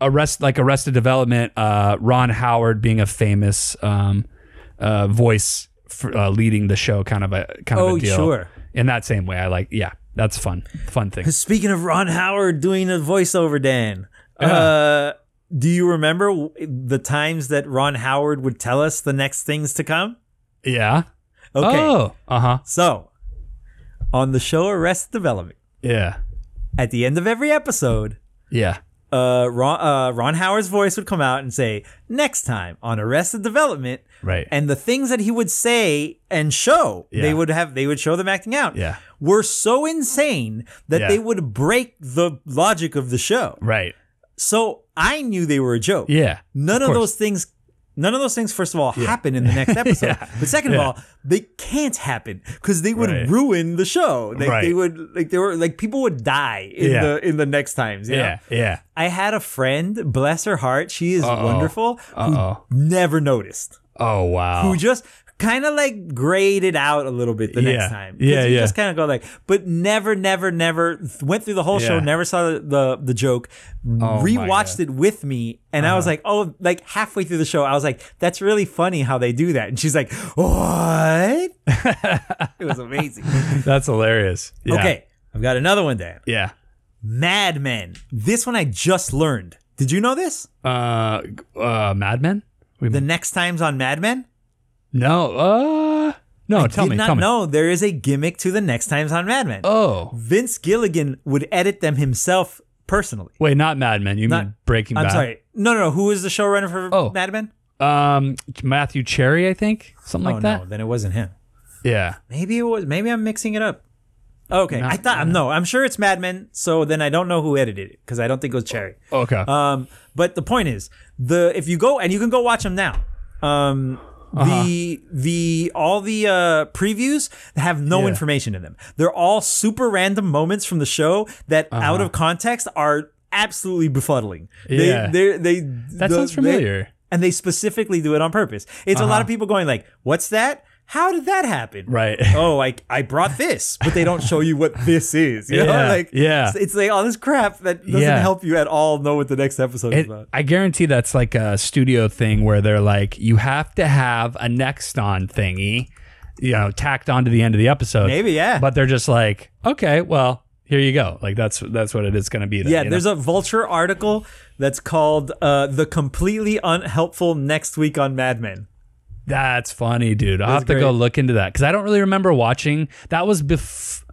arrest, like Arrested Development, uh, Ron Howard being a famous um, uh, voice for, uh, leading the show, kind of a kind of Oh, a deal. sure. In that same way, I like. Yeah, that's fun. Fun thing. (laughs) Speaking of Ron Howard doing a voiceover, Dan, uh, do you remember the times that Ron Howard would tell us the next things to come? Yeah. Okay, Oh. Uh huh. so on the show Arrested Development, Yeah. at the end of every episode, Yeah. Uh, Ron, uh, Ron Howard's voice would come out and say, "Next time on Arrested Development," Right. and the things that he would say and show, Yeah. they would have, they would show them acting out. Yeah. were so insane that Yeah. they would break the logic of the show. right. So I knew they were a joke. Yeah. None of, course. those things. None of those things, first of all, happen in the next (laughs) episode. But second Yeah. of all, they can't happen because they would Right. ruin the show. Like Right. they would, like they were, like people would die in Yeah. the in the next times. you know? Yeah. Yeah. I had a friend, bless her heart, she is Uh-oh. wonderful, who Uh-oh. never noticed, Oh wow. who just kind of like graded out a little bit the Yeah. next time. Yeah, you yeah. Just kind of go like, but never, never, never went through the whole show, never saw the the, the joke, my rewatched it with me, and I was Uh-huh. like, oh, like halfway through the show, I was like, that's really funny how they do that, and she's like, what? it was amazing. (laughs) That's hilarious. Yeah. Okay, I've got another one, Dan. Yeah. Mad Men. This one I just learned. Did you know this? Uh, uh, Mad Men. We- The next times on Mad Men? No. Uh, no. tell Did me. not tell me. know there is a gimmick to the next times on Mad Men. Oh. Vince Gilligan would edit them himself personally. Wait, not Mad Men. You Not- mean Breaking I'm Bad? sorry. No, no, no. Who is the showrunner for Oh. Mad Men? Um, Matthew Cherry, I think, something oh like that. no, then it wasn't him. Yeah. Maybe it was. Maybe I'm mixing it up. Okay, Not- I thought no. I'm sure it's Mad Men. So then I don't know who edited it because I don't think it was Cherry. Okay. Um, but the point is, the if you go and you can go watch them now. Um, Uh-huh. the the all the uh, previews have no Yeah. information in them. They're all super random moments from the show that Uh-huh. out of context are absolutely befuddling. Yeah. They they they that sounds familiar. and they specifically do it on purpose. It's a lot of people going like, "What's that? How did that happen?" Right. (laughs) oh, like I brought this, but they don't show you what this is. You know, Yeah, like yeah. it's, like all this crap that doesn't Yeah. help you at all know what the next episode is about. I guarantee that's like a studio thing where they're like, you have to have a next on thingy, you know, tacked on to the end of the episode. Maybe, yeah. But they're just like, okay, well, here you go. Like that's that's what it is going to be. Then, Yeah, you know? there's a Vulture article that's called uh, "The Completely Unhelpful Next Week on Mad Men." That's funny, dude. I'll That's have to go look into that because I don't really remember watching. That was bef-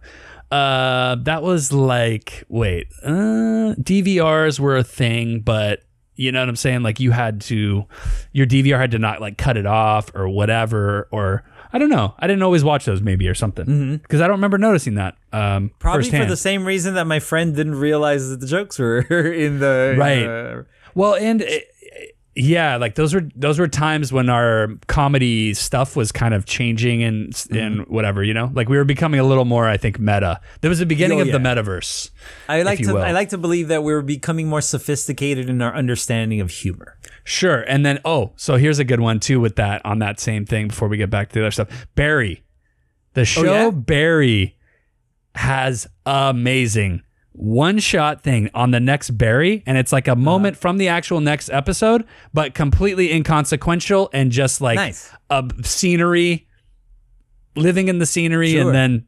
uh that was like wait, uh DVRs were a thing, but you know what I'm saying? Like you had to your DVR had to not like cut it off or whatever or I don't know. I didn't always watch those maybe or something because I don't remember noticing that. Um, Mm-hmm. Probably firsthand. for the same reason that my friend didn't realize that the jokes were (laughs) in the in Right. the- Well, and it, yeah, like those were those were times when our comedy stuff was kind of changing and and Mm-hmm. whatever, you know. Like we were becoming a little more, I think, meta. There was the beginning Oh, of the metaverse. I like to will. I like to believe that we're becoming more sophisticated in our understanding of humor. Sure, and then oh, so here's a good one too with that on that same thing. Before we get back to the other stuff, Barry, the show Oh, yeah? Barry has amazing one shot thing on the next Barry, and it's like a moment Uh-huh. from the actual next episode, but completely inconsequential and just like Nice. a scenery, living in the scenery, Sure. and then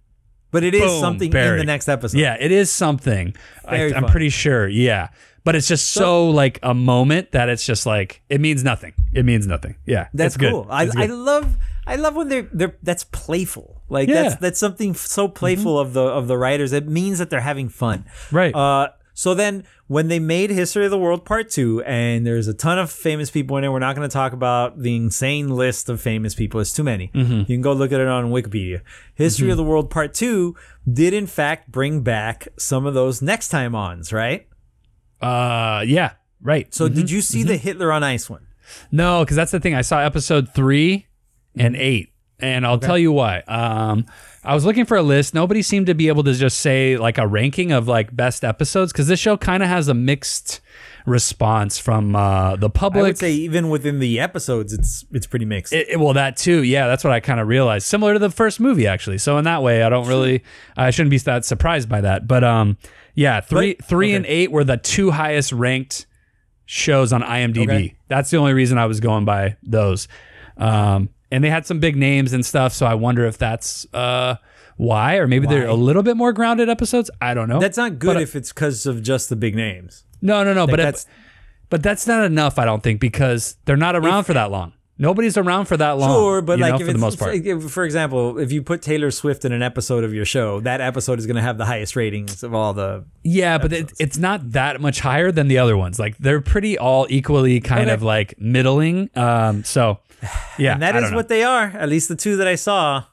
But it is Boom, something in the next episode. yeah, it is something. I, I'm pretty sure. Yeah. But it's just so, like a moment that it's just like it means nothing. It means nothing. Yeah, That's cool. I, I love I love when they're they're that's playful. Like Yeah. Mm-hmm. that's that's something so playful of the of the writers. It means that they're having fun. Right. Uh so then when they made History of the World Part 2 and there's a ton of famous people in it, we're not going to talk about the insane list of famous people. It's too many. Mm-hmm. You can go look at it on Wikipedia. History of the World Part 2 did in fact bring back some of those next time ons, right? uh, yeah, right. So did you see the Hitler on Ice one? No, because that's the thing. I saw episode three and eight, and I'll tell you why. Um, I was looking for a list. Nobody seemed to be able to just say like a ranking of like best episodes because this show kind of has a mixed response from uh, the I would say even within the episodes, it's it's pretty mixed. It, it- well, that too. Yeah, that's what I kind of realized. Similar to the first movie, actually. So in that way, I don't really, I shouldn't be that surprised by that. But um, yeah, three, But- three, okay. and eight were the two highest ranked shows on IMDb. Okay. That's the only reason I was going by those. Um, and they had some big names and stuff. So I wonder if that's uh why, or maybe they're a little bit more grounded episodes. I don't know. That's not good But, if it's because of just the big names. no, no, no. Like, but that's that's but that's not enough. I don't think because they're not around for that long. Nobody's around for that long. Sure, but like know, if for the most part. like, for example, if you put Taylor Swift in an episode of your show, that episode is going to have the highest ratings of all the. Yeah, but it, it's not that much higher than the other ones. Like they're pretty all equally kind Okay. of like middling. Um, so (sighs) yeah, And that is know. what they are. At least the two that I saw.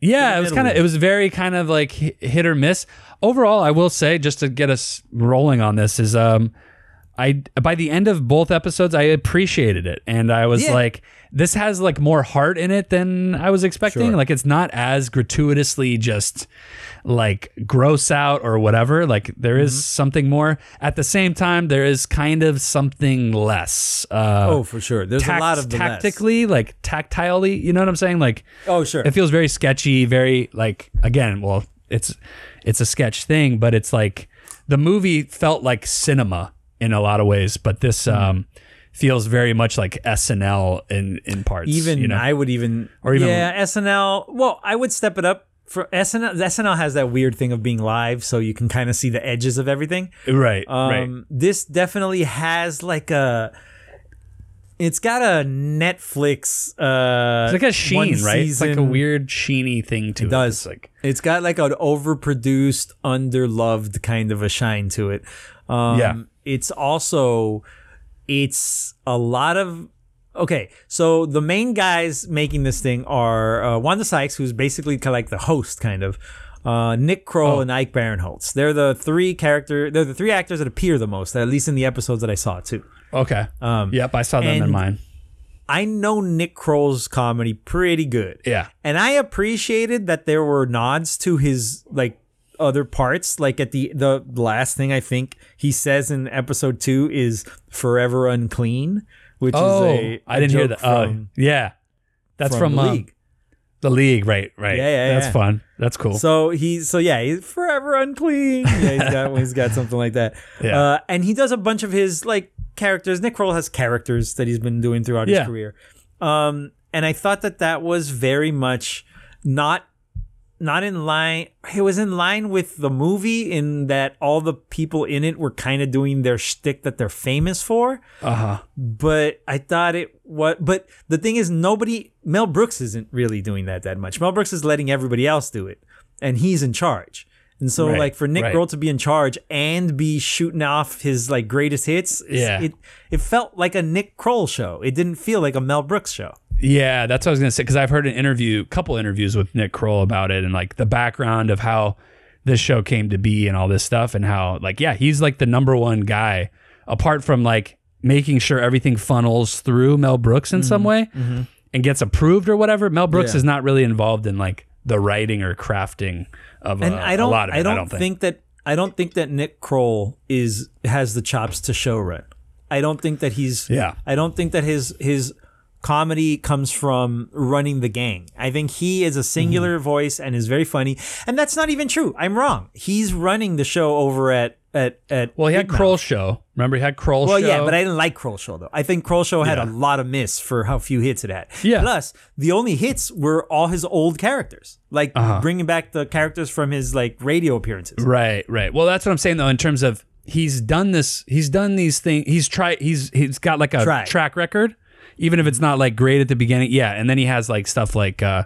Yeah, it was kind of it was very kind of like hit or miss. Overall, I will say just to get us rolling on this is um I by the end of both episodes I appreciated it and I was Yeah. like this has like more heart in it than I was expecting. Sure. Like it's not as gratuitously just like gross out or whatever. Like there is Mm-hmm. something more. At the same time there is kind of something less. Uh Oh, for sure. There's tact- a lot of the less. tactically, like tactilely, you know what I'm saying? Like Oh, sure. it feels very sketchy very like again well it's it's a sketch thing but it's like the movie felt like cinema in a lot of ways but this Hmm. um feels very much like snl in in parts even you know I would even Or even- yeah SNL. Well, I would step it up for SNL. SNL has that weird thing of being live, so you can kind of see the edges of everything. right Um, right This definitely has like a. It's got a Netflix. Uh, it's like a sheen right it's like a weird sheeny thing to it, does. It's like It's got like an overproduced, underloved kind of a shine to it. Um, Yeah. It's also, it's a lot of. Okay, so the main guys making this thing are uh, Wanda Sykes, who's basically kind of like the host, kind of. Uh, Nick Kroll Oh. and Ike Barinholtz. They're the three character. They're the three actors that appear the most, at least in the episodes that I saw too. okay yep i saw them in Um, mine I know Nick Kroll's comedy pretty good. yeah And I appreciated that there were nods to his like other parts. Like at the the last thing I think he says in episode two is "forever unclean," which oh is a i didn't hear that oh From, yeah that's from, from, the um, league. the league right right Yeah, yeah, that's yeah. fun that's cool So he's so yeah, he's forever unclean. Yeah, he's got (laughs) he's got something like that. Yeah. Uh, and he does a bunch of his like characters. Nick Kroll has characters that he's been doing throughout Yeah. his career. Um, and I thought that that was very much not not in line. It was in line with the movie in that all the people in it were kind of doing their shtick that they're famous for uh-huh but I thought it what but the thing is nobody Mel Brooks isn't really doing that that much. Mel Brooks is letting everybody else do it and he's in charge. And so Right, like for Nick right. Kroll to be in charge and be shooting off his like greatest hits, Yeah. it it felt like a Nick Kroll show. It didn't feel like a Mel Brooks show. Yeah, that's what I was gonna say because I've heard an interview, couple interviews with Nick Kroll about it, and like the background of how this show came to be and all this stuff, and how like yeah, he's like the number one guy apart from like making sure everything funnels through Mel Brooks in some way and gets approved or whatever. Mel Brooks Mm-hmm. Yeah. is not really involved in like the writing or crafting of And uh, I don't a lot of it. I don't, think. that I don't think that Nick Kroll is has the chops to show run. I don't think that he's Yeah. I don't think that his his comedy comes from running the gang. I think he is a singular Mm-hmm. voice and is very funny. And that's not even true. I'm wrong. He's running the show over at at at Well, he had. Kroll show. Remember, he had Kroll Show. Well, show. yeah, but I didn't like Kroll Show though. I think Kroll Show had Yeah. a lot of miss for how few hits it had. Yeah. Plus, the only hits were all his old characters, like Uh-huh. bringing back the characters from his like radio appearances. Right, right. Well, that's what I'm saying though. In terms of he's done this, he's done these things. He's tried. He's he's got like a track record, even if it's not like great at the beginning. Yeah, and then he has like stuff like uh,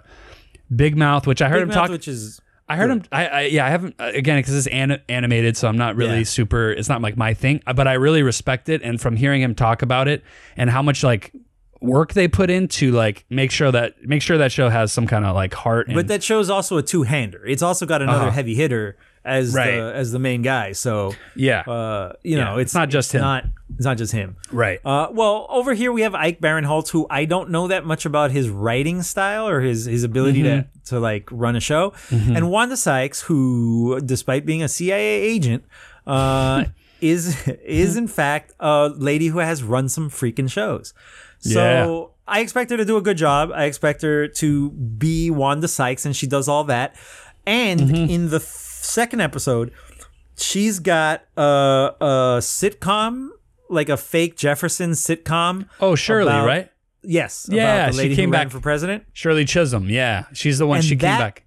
Big Mouth, which I heard Big him Mouth, talk. which is I heard him. I, I yeah, I haven't uh, again because it's an, animated, so I'm not really Yeah. super. It's not like my thing, uh, but I really respect it. And from hearing him talk about it and how much like work they put into like make sure that make sure that show has some kind of like heart. And, But that show's also a two hander. It's also got another Uh-huh. heavy hitter as Right. the as the main guy. So yeah, uh, you know, it's it's not just him. Not It's not just him. Right. Uh, well, over here we have Ike Barinholtz, who I don't know that much about his writing style or his his ability to to like run a show, and Wanda Sykes, who, despite being a CIA agent, uh, (laughs) is is in fact a lady who has run some freaking shows. So. Yeah. I expect her to do a good job. I expect her to be Wanda Sykes, and she does all that. And in the th- second episode, she's got a, a sitcom, like a fake Jefferson sitcom. oh, Shirley, about- right? Yes. Yeah, about the she came back- for president. Shirley Chisholm. Yeah, she's the one. And she came back.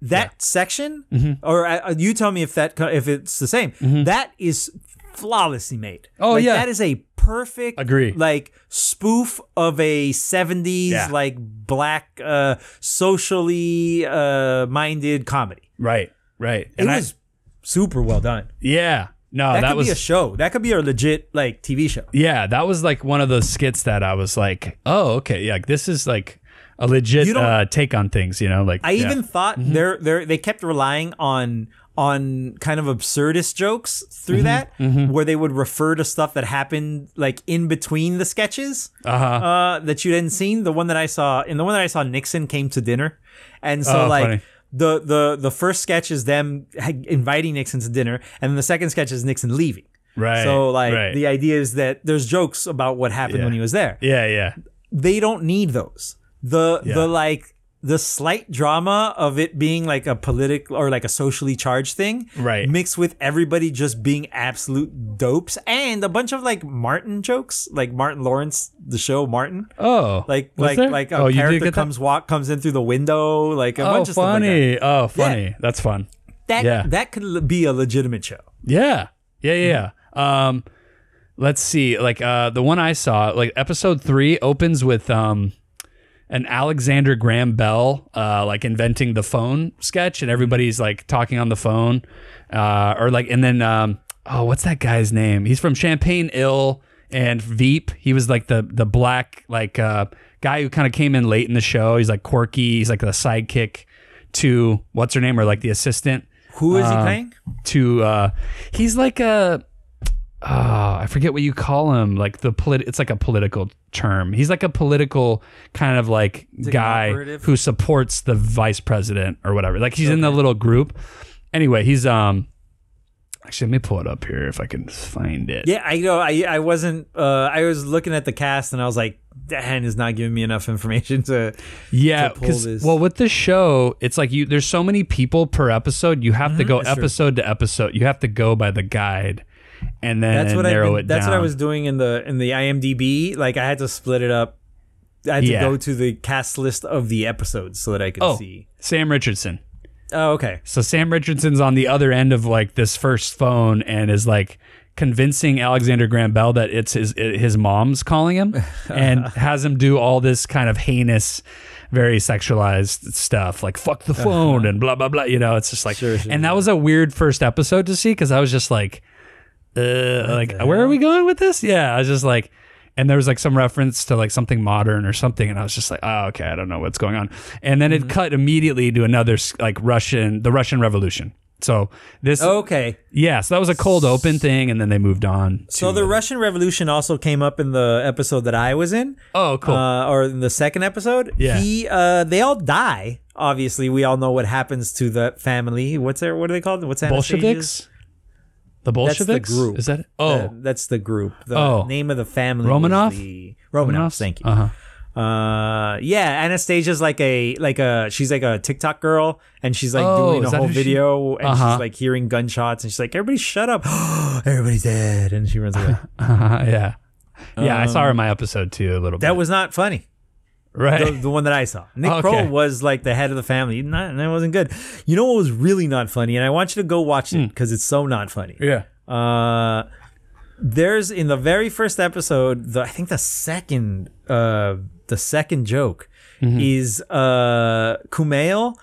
That section, or uh, you tell me if that if it's the same. That is flawlessly made. Oh, Like, yeah. that is a perfect Agree. like spoof of a 70s Yeah. like black uh socially uh minded comedy. Right. Right. And it was super well done. yeah. No, that, that, could was be a show. That could be a legit like TV show. Yeah, that was like one of those skits that I was like, oh, okay, yeah, like, this is like a legit uh, take on things, you know? Like I yeah. Mm-hmm. even thought they're they they kept relying on on kind of absurdist jokes through Mm-hmm. that, where they would refer to stuff that happened like in between the sketches Uh-huh. uh, that you hadn't seen. The one that I saw in the one that I saw, Nixon came to dinner, and so Oh, like. funny. The, the the first sketch is them (laughs) inviting Nixon to dinner, and then the second sketch is Nixon leaving. right. So like right. the idea is that there's jokes about what happened Yeah. when he was there yeah, yeah, they don't need those. The Yeah. the like the slight drama of it being like a political or like a socially charged thing, Right. Mixed with everybody just being absolute dopes and a bunch of like Martin jokes, like Martin Lawrence, the show Martin. Oh, Like like there? like a oh, character get that? comes walk comes in through the window, like a Oh, bunch of stuff like funny. Oh, funny. That's fun. That Yeah. that could be a legitimate show. Yeah. Yeah, yeah, yeah. Um let's see. Like uh the one I saw, like episode 3 opens with um an Alexander Graham Bell uh like inventing the phone sketch and everybody's like talking on the phone uh or like and then um oh what's that guy's name? He's from Champaign ILL and Veep. He was like the the black like uh guy who kind of came in late in the show. He's like quirky, he's like the sidekick to what's her name or like the assistant Who is he Um, playing? to uh he's like a uh, I forget what you call him. Like the polit, it's like a political term. He's like a political kind of like an guy who supports the vice president or whatever. Like he's in the little group. Anyway, he's um. Actually, let me pull it up here if I can find it. Yeah, I know. I I wasn't. Uh, I was looking at the cast and I was like, Dan is not giving me enough information to. Yeah, because this. well, with this show, it's like you. There's so many people per episode. You have to go Mm-hmm. that's true. episode to episode. You have to go by the guide, and then That's what I. narrow it That's what I was doing in the in the IMDb. Like I had to split it up. I had to Yeah. go to the cast list of the episodes so that I could Oh, see. Sam Richardson. Oh, okay. So Sam Richardson's on the other end of like this first phone and is like convincing Alexander Graham Bell that it's his his mom's calling him (laughs) and has him do all this kind of heinous very sexualized stuff like fuck the uh-huh. phone and blah blah blah you know it's just like Sure, sure, and that was a weird first episode to see because I was just like uh like where are we going with this yeah I was just like and there was like some reference to like something modern or something and i was just like oh okay i don't know what's going on and then Mm-hmm. it cut immediately to another like russian the russian revolution so this Okay. yeah so that was a cold open thing and then they moved on So the Russian Revolution also came up in the episode that I was in. oh cool Uh, or in the second episode. Yeah. He. Uh. They all die. Obviously, we all know what happens to the family. What's their? What are they called? What's bolsheviks the bolsheviks group. is that it? oh Uh, that's the group. The Oh. name of the family. was Romanov? The, Romanov. Thank you. uh-huh Uh, yeah, Anastasia's like a like a she's like a TikTok girl, and she's like Oh, doing is a that whole who she- video, and Uh-huh. she's like hearing gunshots, and she's like, "Everybody, shut up! (gasps) Everybody's dead," and she runs away. (laughs) yeah yeah i saw her in my episode too a little bit Um, that was not funny. Right The, the one that I saw. Nick Okay. Kroll was like the head of the family. Not, and that wasn't good. You know what was really not funny, and I want you to go watch Hmm. it because it's so not funny. yeah Uh, there's in the very first episode, the I think the second, uh, the second joke is uh Kumail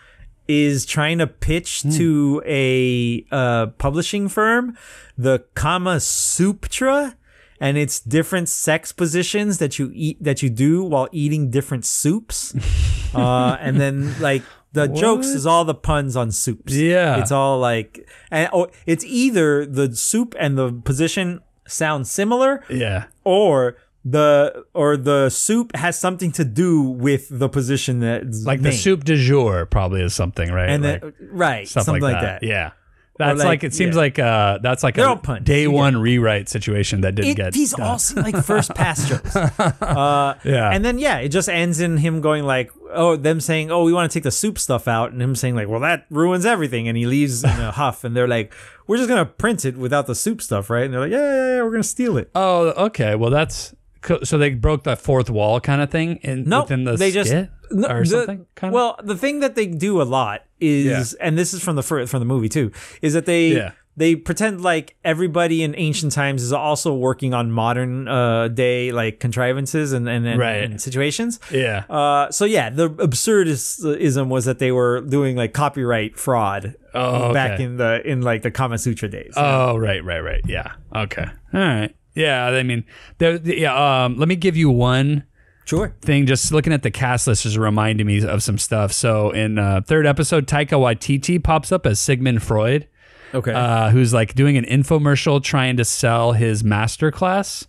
is trying to pitch to a uh publishing firm the Kama Sutra. And it's different sex positions that you eat that you do while eating different soups, (laughs) uh, and then like the jokes is all the puns on soups. Yeah. it's all like, and oh, it's either the soup and the position sound similar, Yeah. or the or the soup has something to do with the position that Like the soup du jour probably is something, right? and like, then right stuff something like, like, that. that. Yeah. That's like, like, it seems yeah. like uh that's like They're a day one rewrite situation that didn't It, get these all seem like (laughs) first pass jokes. Uh, Yeah. And then yeah, it just ends in him going like, oh, them saying, oh, we want to take the soup stuff out, and him saying like, well, that ruins everything, and he leaves in a (laughs) huff, and they're like, we're just gonna print it without the soup stuff, right? And they're like, yeah, yeah, yeah we're gonna steal it. Oh, okay. Well, that's co- so they broke that fourth wall kind of thing in No, within the they just no, or the- something. Kind of. Well, the thing that they do a lot is, and this is from the from the movie too, is that they Yeah. they pretend like everybody in ancient times is also working on modern uh, day like contrivances and and, and, Right. and situations. yeah. Uh, so yeah, the absurdism was that they were doing like copyright fraud Oh, back okay. in the in like the Kama Sutra days. Oh, right, right, right. Yeah. Okay. All right. Yeah. I mean, there. Yeah. Um. Let me give you one sure. thing. Just looking at the cast list is reminding me of some stuff. So in uh, third episode, Taika Waititi pops up as Sigmund Freud, Okay. uh, who's like doing an infomercial trying to sell his master class.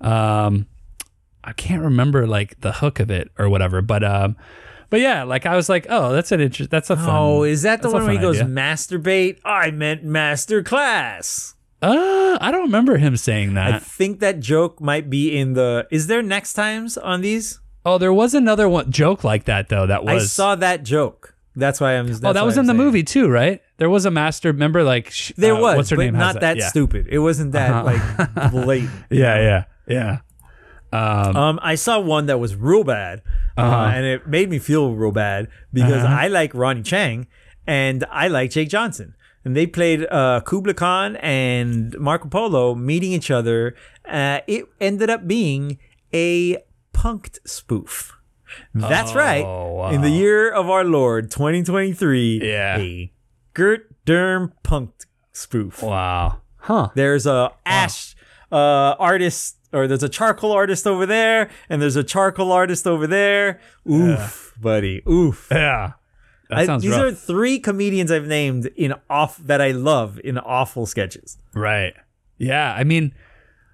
Um, I can't remember like the hook of it or whatever, but um, but yeah, like I was like, oh, that's an interest. That's a fun. oh, is that the one where he goes idea. masturbate? I meant master class. Uh, I don't remember him saying that. I think that joke might be in the. Is there next times on these? oh, there was another one joke like that though. That was I saw that joke. That's why I'm. That's Oh, that was I'm in the saying. movie too, right? There was a master. Remember, like sh- There uh, was, What's her name? not that, Yeah. stupid. It wasn't that like (laughs) blatant. Yeah, yeah, yeah. Um, Um, I saw one that was real bad, uh Uh-huh. and it made me feel real bad because I like Ronny Chieng and I like Jake Johnson, and they played uh, Kubla Khan and Marco Polo meeting each other. Uh, it ended up being a punked spoof. That's right. Oh, In the year of our Lord 2023, Yeah. a Gert Derm punked spoof. wow. Huh. There's a ash uh, artist, or there's a charcoal artist over there, and there's a charcoal artist over there. Oof, buddy. Oof. Yeah. I- these rough. are three comedians I've named in off that I love in awful sketches. Right. Yeah. I mean,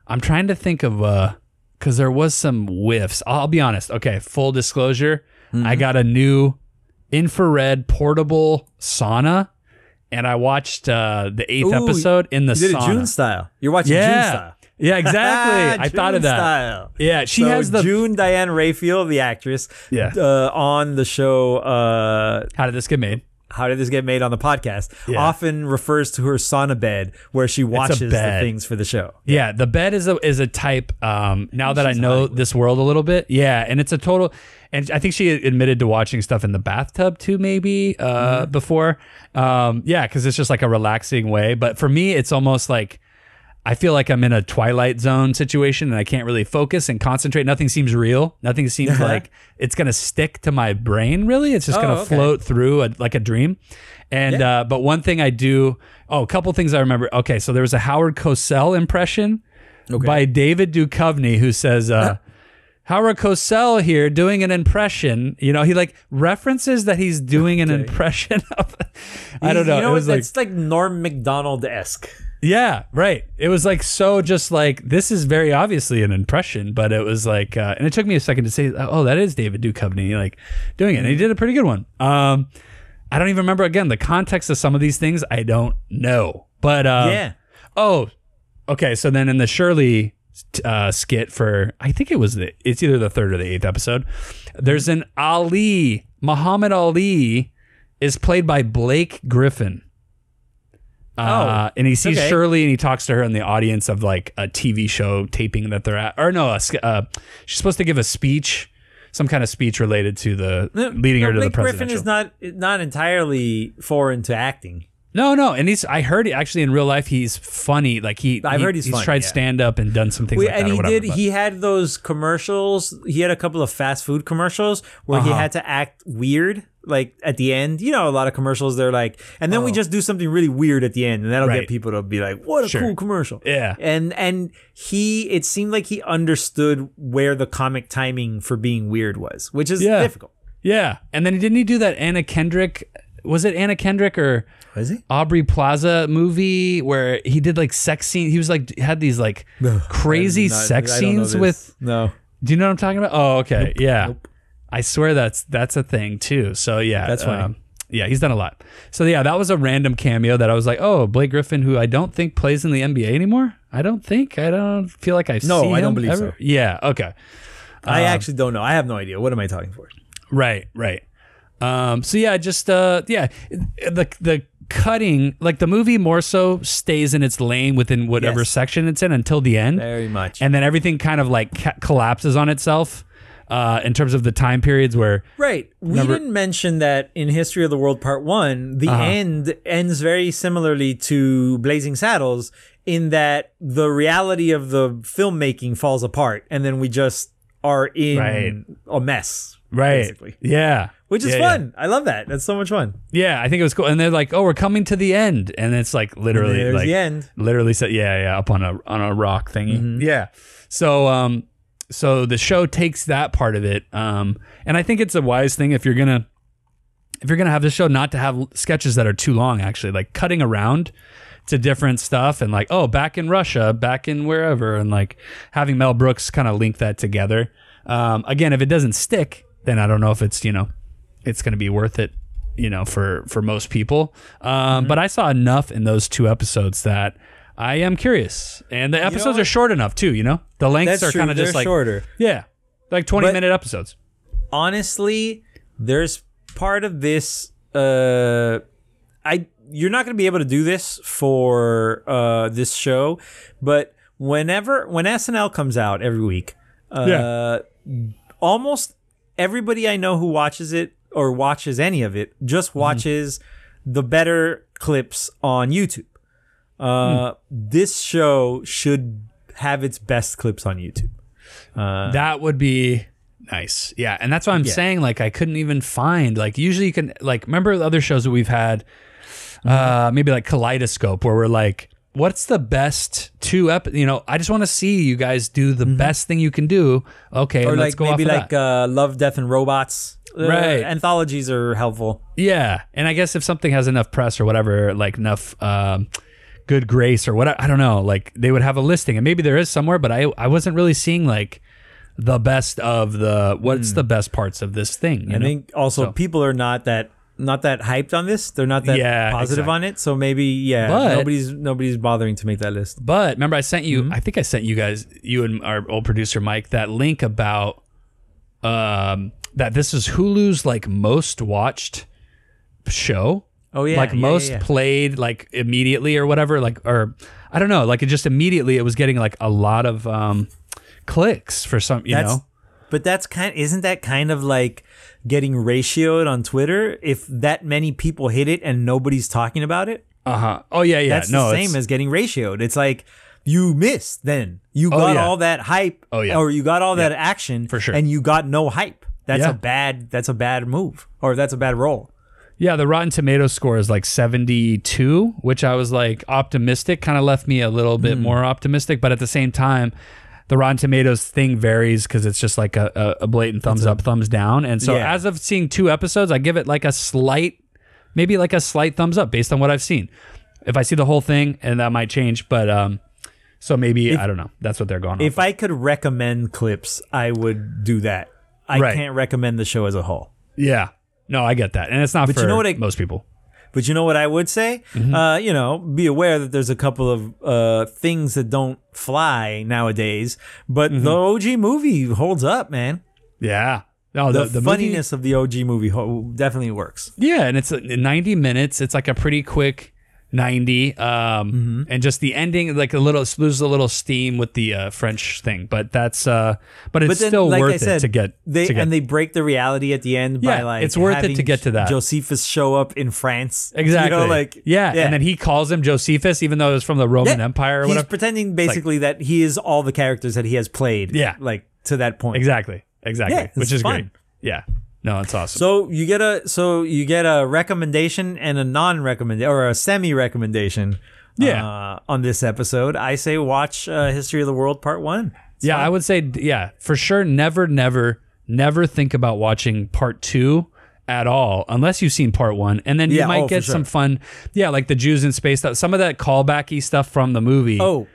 I'm trying to think of uh because there was some whiffs. I'll be honest. Okay, full disclosure. Mm-hmm. I got a new infrared portable sauna and I watched uh the eighth Ooh, episode in the You did sauna. it June style. You're watching June style. Yeah, exactly. (laughs) I thought of that. Style. Yeah, she so has the June Diane Raphael, the actress, Yeah. uh, on the show. Uh, How did this get made? How did this get made on the podcast? Yeah. Often refers to her sauna bed where she watches the things for the show. Yeah, the bed is a is a type. Um, now that I know this world a little bit, yeah, and it's a total. And I think she admitted to watching stuff in the bathtub too, maybe uh, before. Um, yeah, because it's just like a relaxing way. But for me, it's almost like I feel like I'm in a twilight zone situation and I can't really focus and concentrate. Nothing seems real. Nothing seems like it's gonna stick to my brain. Really, it's just Oh, gonna okay. float through a, like a dream. And uh, but one thing I do. Oh, a couple things I remember. Okay, so there was a Howard Cosell impression by David Duchovny who says. Uh, Howard Cosell here doing an impression. You know, he like references that he's doing an impression (laughs) of. I don't know. You know it was like That's like Norm Macdonald esque. Yeah, right. It was like so just like this is very obviously an impression, but it was like uh, and it took me a second to say, oh, that is David Duchovny like doing it. And he did a pretty good one. Um I don't even remember again the context of some of these things. I don't know. But uh yeah. oh, okay. So then in the Shirley uh, skit for I think it was the it's either the third or the eighth episode. There's an Ali Muhammad Ali is played by Blake Griffin. Uh, and he sees okay. Shirley and he talks to her in the audience of like a TV show taping that they're at. Or no, a, uh, she's supposed to give a speech, some kind of speech related to the leading No, her to Blake the Griffin is not not entirely foreign to acting. No, no, and he's. I heard actually in real life he's funny. Like he, I've he- heard he's funny, tried yeah. stand up and done some things We- like and that. or he whatever, did. but- He had those commercials. He had a couple of fast food commercials where he Uh-huh. had to act weird, like at the end. You know, a lot of commercials. They're like, and then we oh. just do something really weird at the end, and that'll Oh. Right. get people to be like, "What a Sure. cool commercial!" Yeah. And and he, it seemed like he understood where the comic timing for being weird was, which is Yeah. difficult. Yeah, and then didn't he do that Anna Kendrick was it Anna Kendrick or Was he? Aubrey Plaza movie where he did like sex scene. He was like had these like crazy Not- sex I don't know scenes with. no. Do you know what I'm talking about? Oh, okay, yeah. I swear that's that's a thing too. So yeah, That's funny. yeah, he's done a lot. So yeah, that was a random cameo that I was like, oh, Blake Griffin, who I don't think plays in the NBA anymore. I don't think. I don't feel like I No, I don't believe ever. so. Yeah. Okay. I Um, actually don't know. I have no idea. What am I talking for? Right, right. Um, so yeah, just uh, yeah, the the cutting like the movie more so stays in its lane within whatever Yes. section it's in until the end, Very much. and then everything kind of like ca- collapses on itself uh, in terms of the time periods where Right. We Number- didn't mention that in History of the World Part 1, the Uh-huh. end ends very similarly to Blazing Saddles in that the reality of the filmmaking falls apart and then we just are in Right. a mess. right, Basically. yeah, Which is Yeah, yeah. fun. I love that. That's so much fun. Yeah, I think it was cool. And they're like, "Oh, we're coming to the end," and it's like literally, like the end. literally said, "Yeah, yeah," up on a on a rock thingy. Mm-hmm. Yeah. So, um, so the show takes that part of it, um, and I think it's a wise thing if you're gonna if you're gonna have this show not to have sketches that are too long. Actually, like cutting around to different stuff and like, oh, back in Russia, back in wherever, and like having Mel Brooks kind of link that together. Um, again, if it doesn't stick, then I don't know if it's you know it's going to be worth it, you know, for for most people. Um, Mm-hmm. But I saw enough in those two episodes that I am curious, and the episodes are short enough too. You know, the lengths That's are true. kind of just like shorter. Yeah, like twenty But- minute episodes. honestly, there's part of this. Uh, I you're not going to be able to do this for uh, this show, but whenever when SNL comes out every week, uh, Yeah. almost everybody I know who watches it or watches any of it just watches the better clips on YouTube. Uh, This show should have its best clips on YouTube. that would be nice. Yeah, and that's why I'm Yeah. saying like I couldn't even find like usually you can like remember the other shows that we've had, uh, maybe like Kaleidoscope where we're like. What's the best two ep? You know, I just want to see you guys do the best thing you can do. Okay, Or let's like go maybe off like uh, Love, Death, and Robots. Uh, Right. Anthologies are helpful. Yeah, and I guess if something has enough press or whatever, like enough um, good grace or what, I don't know. Like they would have a listing, and maybe there is somewhere, but I I wasn't really seeing like the best of the what's the best parts of this thing. You. I know? think also So- people are not that not that hyped on this. They're not that Yeah, positive exactly. on it. So maybe yeah, But- nobody's nobody's bothering to make that list. But remember, I sent Mm-hmm. you. I think I sent you guys, you and our old producer Mike, that link about um, that this is Hulu's like most watched show. Oh yeah, like yeah, most yeah, yeah. played like immediately or whatever. Like or I don't know. Like it just immediately it was getting like a lot of um, clicks for some. You That's- know. But that's kind. Isn't that kind of like getting ratioed on Twitter? If that many people hit it and nobody's talking about it, Uh huh. Oh yeah, yeah. that's no, the same as getting ratioed. It's like you missed. Then you Oh, got yeah. all that hype, Oh, yeah. or you got all that action For sure. and you got no hype. That's a bad. That's a bad move, or that's a bad roll. Yeah, the Rotten Tomatoes score is like 72, which I was like optimistic, kind of left me a little bit more optimistic. But at the same time, the Rotten Tomatoes thing varies because it's just like a, a, a blatant thumbs up, thumbs down. And so Yeah. as of seeing two episodes, I give it like a slight, maybe like a slight thumbs up based on what I've seen. If I see the whole thing, and that might change, but um, so maybe I don't know. That's what they're going. On. If. I could recommend clips, I would do that. I Right. can't recommend the show as a whole. yeah, no, I get that, and it's not But for you know what I- most people. But you know what I would say? Mm-hmm. Uh, you know, be aware that there's a couple of uh, things that don't fly nowadays. But Mm-hmm. the OG movie holds up, man. Yeah. No, The, the, the movie- funniness of the OG movie ho- definitely works. Yeah, and it's uh, 90 minutes. It's like a pretty quick 90 um Mm-hmm. and just the ending like a little loses a little steam with the uh, french thing but that's uh but it's But then, still like worth said, it to get they to get, and they break the reality at the end by like it's worth it to get to that. Josephus show up in France. exactly You know, like yeah. and then he calls him josephus even though it was from the roman Yeah. empire or He's pretending basically that he is all the characters that he has played. Yeah. like to that point. exactly exactly Yeah, which is fun. great yeah no it's awesome So you get a so you get a recommendation and a non-recommendation or a semi-recommendation. Yeah. uh, on this episode, I say watch uh, History of the World Part One. It's yeah fun. i would say yeah for sure never never never think about watching part two at all unless you've seen part one, and then you Yeah, might oh, get sure. some fun. Yeah, like the Jews in space stuff. Some of that callbacky stuff from the movie. Oh,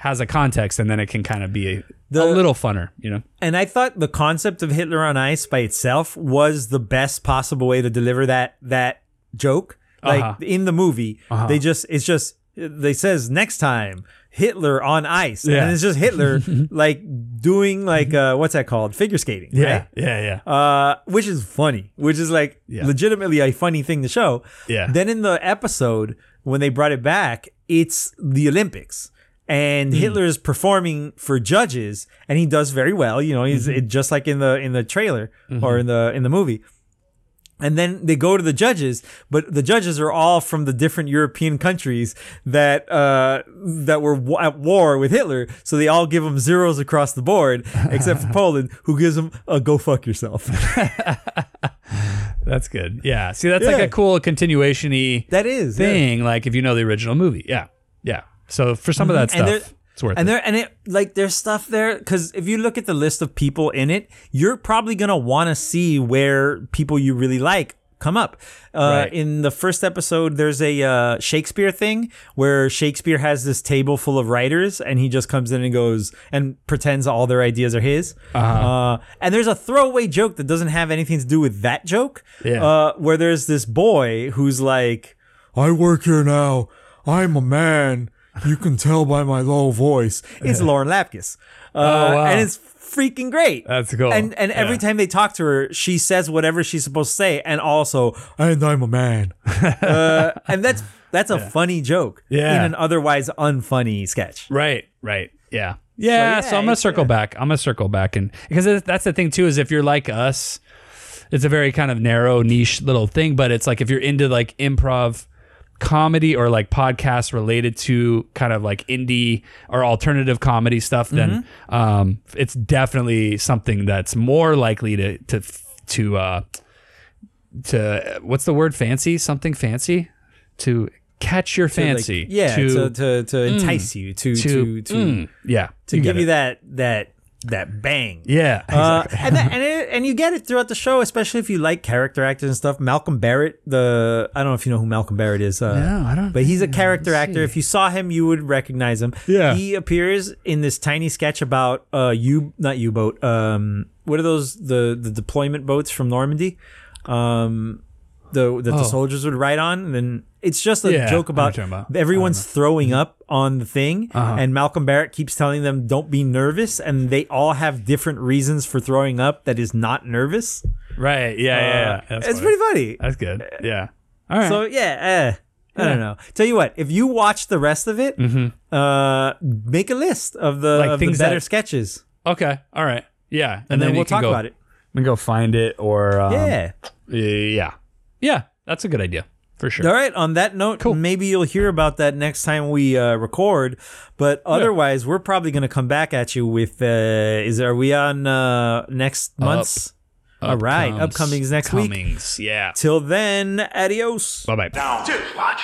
has a context, and then it can kind of be a, The- a little funner, you know. And I thought the concept of Hitler on Ice by itself was the best possible way to deliver that that joke. Like Uh-huh. in the movie, they just it's just they says next time Hitler on ice, Yeah. and it's just Hitler (laughs) like doing like uh, what's that called figure skating, right? yeah, yeah. uh, which is funny, which is like Yeah. legitimately a funny thing to show. Yeah. Then in the episode when they brought it back, it's the Olympics. Hmm. Hitler is performing for judges, and he does very well. You know, he's Mm-hmm. it, just like in the in the trailer or in the in the movie. And then they go to the judges, but the judges are all from the different European countries that uh, that were wa- at war with Hitler. So they all give him zeros across the board, (laughs) except for Poland, who gives him a "go fuck yourself." (laughs) That's good. Yeah. See, that's like a cool continuation-y that is yeah. thing. Like if you know the original movie. Yeah. Yeah. So for some of that Mm-hmm. And there- stuff, it's worth and it. there and it like there's stuff there because if you look at the list of people in it, you're probably gonna want to see where people you really like come up. Uh, Right. In the first episode, there's a uh, Shakespeare thing where Shakespeare has this table full of writers, and he just comes in and goes and pretends all their ideas are his. uh and there's a throwaway joke that doesn't have anything to do with that joke. Yeah. Uh, where there's this boy who's like, "I work here now. I'm a man." You can tell by my low voice. It's Lauren Lapkus. Uh, Oh, wow. And it's freaking great. That's cool. And and every Yeah. time they talk to her, she says whatever she's supposed to say, and also, and I'm a man. (laughs) uh, and that's that's a funny joke Yeah. in an otherwise unfunny sketch. Right, right. Yeah. Yeah, so, yeah, I'm gonna circle back. I'm gonna circle back and because that's the thing too is if you're like us, it's a very kind of narrow niche little thing, but it's like if you're into like improv comedy or like podcasts related to kind of like indie or alternative comedy stuff, then um, it's definitely something that's more likely to to to uh, to what's the word? Fancy? Something fancy? To catch your To, like, fancy. yeah, to to to, to entice you, to to to, to, mm, yeah. To give you that that that bang. yeah Uh, exactly. and that, and, it, and you get it throughout the show, especially if you like character actors and stuff. Malcolm Barrett, the I don't know if you know who Malcolm Barrett is. Uh, No, I don't But he's a character actor. see. If you saw him, you would recognize him. Yeah. he appears in this tiny sketch about uh U not U boat. Um, what are those the the deployment boats from Normandy? Um, the that the Oh. soldiers would ride on, and then it's just a Yeah, joke about about. everyone's throwing up on the thing, Uh-huh. and Malcolm Barrett keeps telling them, "Don't be nervous," and they all have different reasons for throwing up that is not nervous. right yeah yeah, yeah. Uh, it's funny. pretty funny. that's good yeah all right So yeah, eh, I don't know. Tell you what, if you watch the rest of it, uh, make a list of the, Mm-hmm. Like of the things better that- sketches, okay all right yeah and, then, you we'll talk go, about it. we can go find it or um, yeah. yeah yeah that's a good idea for sure All right. On that note, Cool. maybe you'll hear about that next time we uh, record. But otherwise, we're probably going to come back at you with. Uh, is are we on uh, next month's? All right, Upcomes- upcomings next week. Comings, yeah Till then, adios. bye bye Down. Two. Watch.